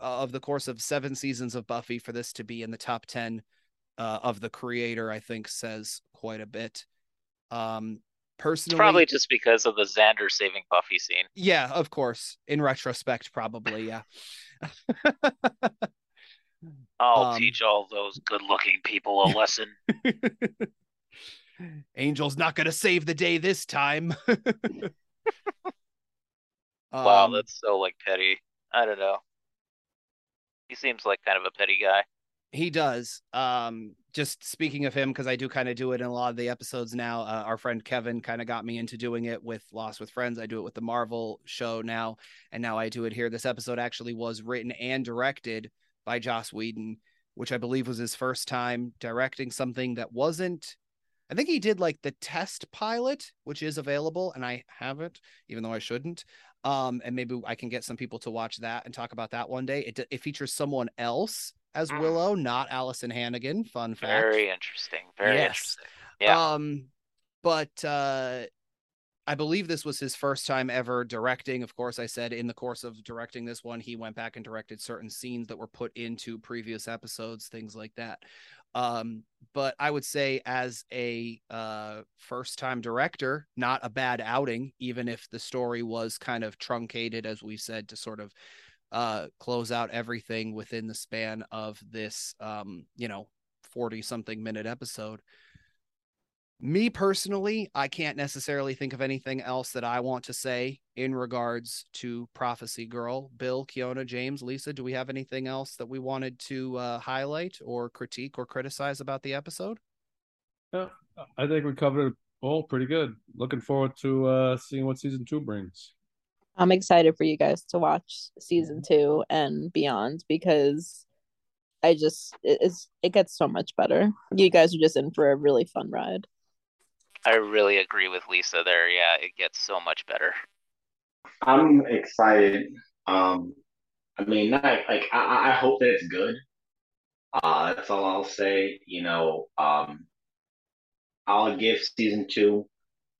uh, of the course of seven seasons of Buffy, for this to be in the top 10 uh, of the creator, I think says quite a bit. Um, personally, it's probably just because of the Xander saving Buffy scene. Yeah, of course. In retrospect, probably, yeah. I'll um, teach all those good-looking people a lesson. Angel's not going to save the day this time. wow, um, that's so like petty. I don't know. He seems like kind of a petty guy. He does. Um, just speaking of him, because I do kind of do it in a lot of the episodes now. Uh, our friend Kevin kind of got me into doing it with Lost with Friends. I do it with the Marvel show now, and now I do it here. This episode actually was written and directed by Joss Whedon, which I believe was his first time directing something that wasn't. I think he did like the test pilot, which is available, and I haven't, even though I shouldn't. Um, and maybe I can get some people to watch that and talk about that one day. It, it features someone else as mm. Willow, not Alyson Hannigan. Fun fact. Very interesting. Very yes. interesting. Yeah. Um, but uh, I believe this was his first time ever directing. Of course, I said in the course of directing this one, he went back and directed certain scenes that were put into previous episodes, things like that. Um, but I would say, as a uh, first time director, not a bad outing, even if the story was kind of truncated, as we said, to sort of uh, close out everything within the span of this, um, you know, 40 something minute episode me personally, I can't necessarily think of anything else that I want to say in regards to Prophecy Girl. Bill, Keona, James, Lisa, do we have anything else that we wanted to uh, highlight or critique or criticize about the episode? Yeah, I think we covered it all pretty good. Looking forward to uh, seeing what season two brings. I'm excited for you guys to watch season two and beyond because I just it's it gets so much better. You guys are just in for a really fun ride. I really agree with Lisa there. Yeah, it gets so much better. I'm excited. Um, I mean, not, like I, I hope that it's good. Uh, that's all I'll say. You know, um, I'll give season two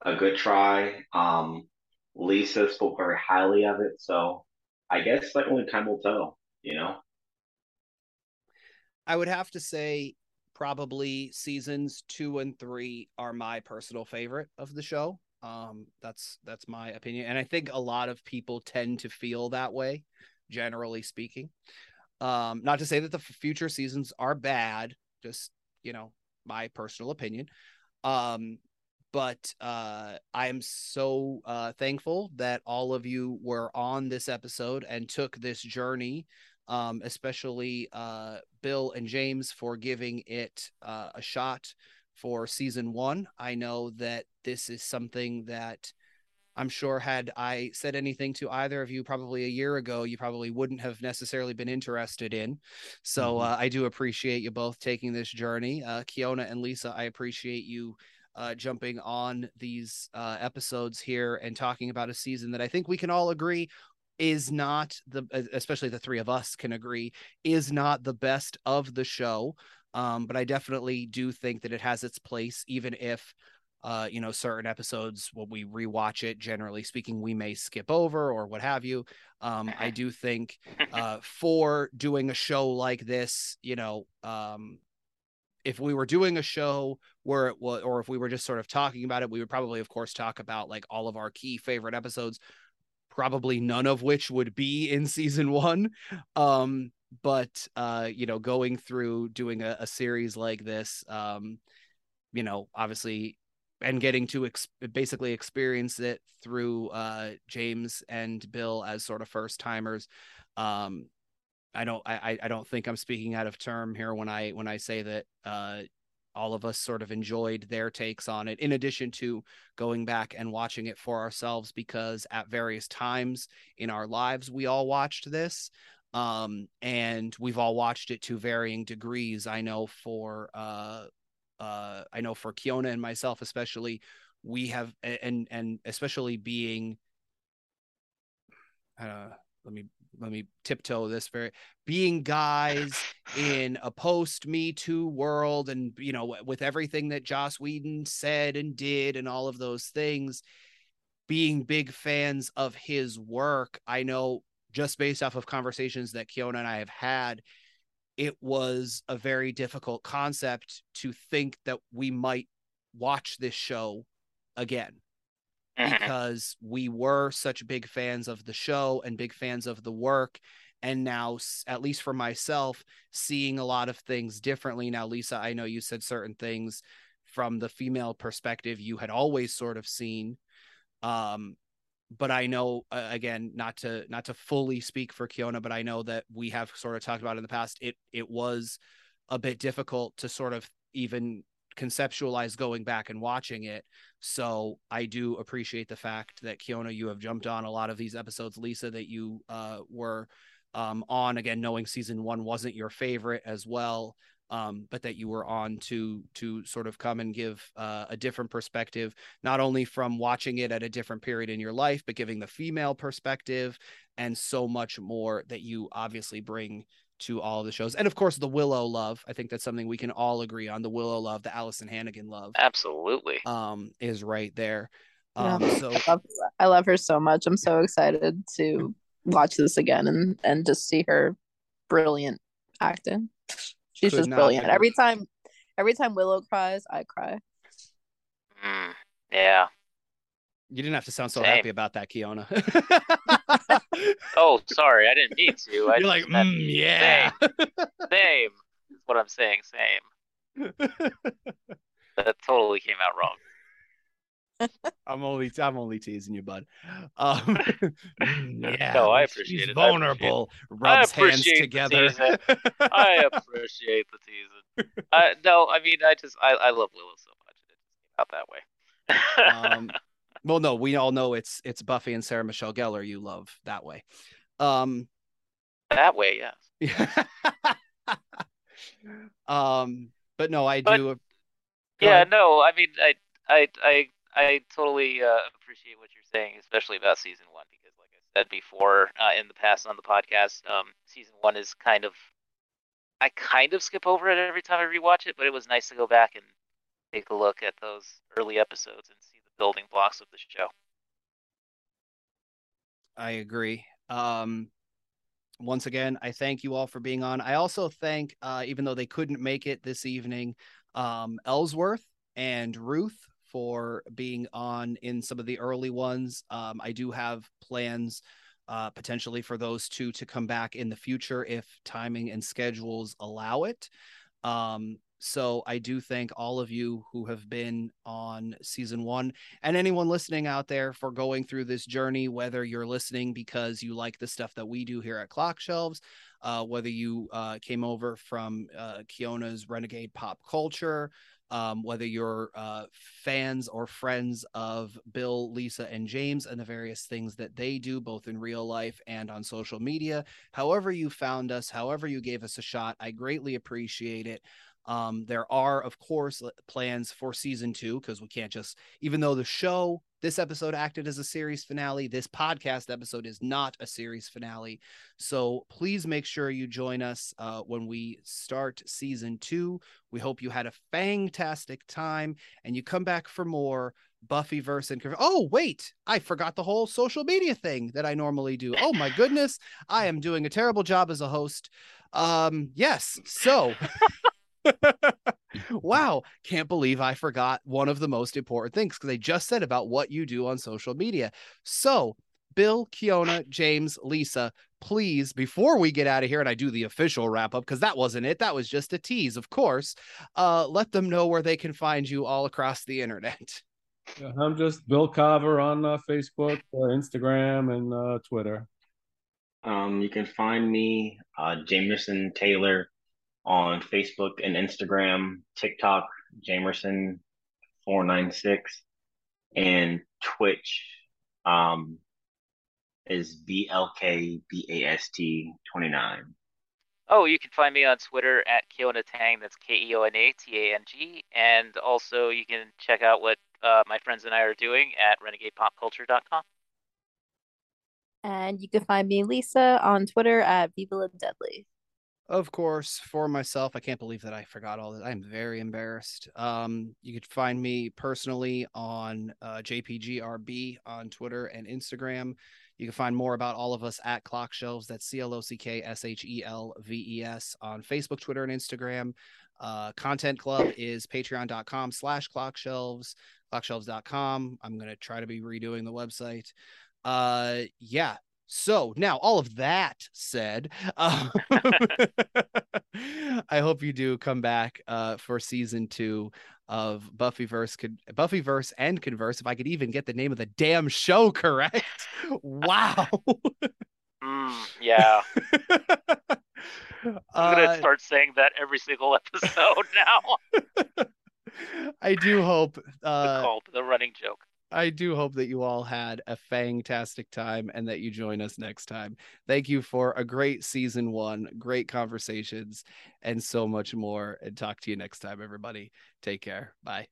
a good try. Um, Lisa spoke very highly of it, so I guess like only time will tell. You know. I would have to say probably seasons two and three are my personal favorite of the show. Um, that's that's my opinion, and I think a lot of people tend to feel that way, generally speaking. Um, not to say that the future seasons are bad, just you know my personal opinion. Um, but uh, I am so uh, thankful that all of you were on this episode and took this journey um, especially uh, Bill and James for giving it uh, a shot for season one. I know that this is something that I'm sure had I said anything to either of you probably a year ago, you probably wouldn't have necessarily been interested in. So mm-hmm. uh, I do appreciate you both taking this journey. Uh, Keona and Lisa, I appreciate you uh, jumping on these uh, episodes here and talking about a season that I think we can all agree is not the especially the three of us can agree is not the best of the show. Um, but i definitely do think that it has its place even if uh, you know certain episodes when we rewatch it generally speaking we may skip over or what have you. Um, i do think uh, for doing a show like this you know um, if we were doing a show where it was or if we were just sort of talking about it we would probably of course talk about like all of our key favorite episodes probably none of which would be in season one. Um, but uh, you know, going through doing a, a series like this, um, you know, obviously and getting to ex- basically experience it through uh, James and Bill as sort of first timers. Um, I don't I I don't think I'm speaking out of term here when I when I say that uh, all of us sort of enjoyed their takes on it in addition to going back and watching it for ourselves because at various times in our lives we all watched this um, and we've all watched it to varying degrees. I know for uh, uh, i know for keona and myself especially we have and and especially being uh, let me let me tiptoe this very being guys in a post me too world and you know with everything that joss whedon said and did and all of those things being big fans of his work i know just based off of conversations that keona and i have had it was a very difficult concept to think that we might watch this show again Mm-hmm. because we were such big fans of the show and big fans of the work and now at least for myself seeing a lot of things differently now lisa i know you said certain things from the female perspective you had always sort of seen um but i know uh, again not to not to fully speak for keona but i know that we have sort of talked about in the past it it was a bit difficult to sort of even conceptualize going back and watching it. So I do appreciate the fact that Keona, you have jumped on a lot of these episodes. Lisa, that you uh, were um, on again, knowing season one wasn't your favorite as well. Um, but that you were on to to sort of come and give uh, a different perspective, not only from watching it at a different period in your life, but giving the female perspective and so much more that you obviously bring to all the shows. And of course, the Willow love. I think that's something we can all agree on. The Willow love, the Alyson Hannigan love. Absolutely. Um, is right there. Um, yeah. so I love, I love her so much. I'm so excited to watch this again and and just see her brilliant acting. She's just brilliant. Every time every time Willow cries, I cry. Mm, yeah. You didn't have to sound so Same. happy about that, Keona. oh, sorry, I didn't mean to. I You're like, mm, yeah. Same. same is what I'm saying. Same. that totally came out wrong. I'm only I'm only teasing you, bud. Um, yeah, no, I appreciate she's it. Vulnerable, rubs hands together. I appreciate the teasing. Uh, no, I mean, I just I, I love Willow so much. It just came out that way. um, well, no, we all know it's it's Buffy and Sarah Michelle Gellar you love that way. Um that way, yeah um but no, I but, do Yeah, ahead. no, I mean I I I I totally uh, appreciate what you're saying, especially about season 1 because like I said before uh, in the past on the podcast, um season 1 is kind of I kind of skip over it every time I rewatch it, but it was nice to go back and take a look at those early episodes and see building blocks of the show. I agree. Um, once again, I thank you all for being on. I also thank, uh, even though they couldn't make it this evening, um, Ellsworth and Ruth for being on in some of the early ones. Um, I do have plans uh, potentially for those two to come back in the future if timing and schedules allow it. Um, so I do thank all of you who have been on season one and anyone listening out there for going through this journey, whether you're listening because you like the stuff that we do here at Clock Shelves, uh, whether you uh, came over from uh, Keona's Renegade Pop Culture, um, whether you're uh, fans or friends of Bill, Lisa, and James and the various things that they do, both in real life and on social media. However, you found us, however, you gave us a shot, I greatly appreciate it. Um, there are, of course, plans for season two because we can't just, even though the show, this episode acted as a series finale, this podcast episode is not a series finale. So please make sure you join us uh, when we start season two. We hope you had a fantastic time and you come back for more. Buffy verse and oh wait, I forgot the whole social media thing that I normally do. Oh my goodness, I am doing a terrible job as a host. Um, yes, so wow, can't believe I forgot one of the most important things because I just said about what you do on social media. So, Bill, Keona, James, Lisa, please, before we get out of here and I do the official wrap up, because that wasn't it, that was just a tease, of course, uh, let them know where they can find you all across the internet. I'm just Bill Kava on uh, Facebook, uh, Instagram, and uh, Twitter. Um, you can find me, uh, Jamerson Taylor, on Facebook and Instagram, TikTok, Jamerson496, and Twitch um, is BLKBAST29. Oh, you can find me on Twitter at Keona Tang. That's K E O N A T A N G. And also, you can check out what uh, my friends and I are doing at renegadepopculture.com. And you can find me, Lisa, on Twitter at Viva Deadly. Of course, for myself, I can't believe that I forgot all this. I'm very embarrassed. Um, you could find me personally on uh, JPGRB on Twitter and Instagram. You can find more about all of us at Clock Shelves. That's C L O C K S H E L V E S on Facebook, Twitter, and Instagram. Uh, Content Club is patreon.com slash clockshelves, clockshelves.com. I'm going to try to be redoing the website. Uh, yeah. So now, all of that said, um, I hope you do come back uh, for season two of Buffyverse, Buffyverse and Converse. If I could even get the name of the damn show correct, wow. Mm, yeah. I'm gonna uh, start saying that every single episode now. I do hope uh, the call to the running joke. I do hope that you all had a fantastic time and that you join us next time. Thank you for a great season one, great conversations, and so much more. And talk to you next time, everybody. Take care. Bye.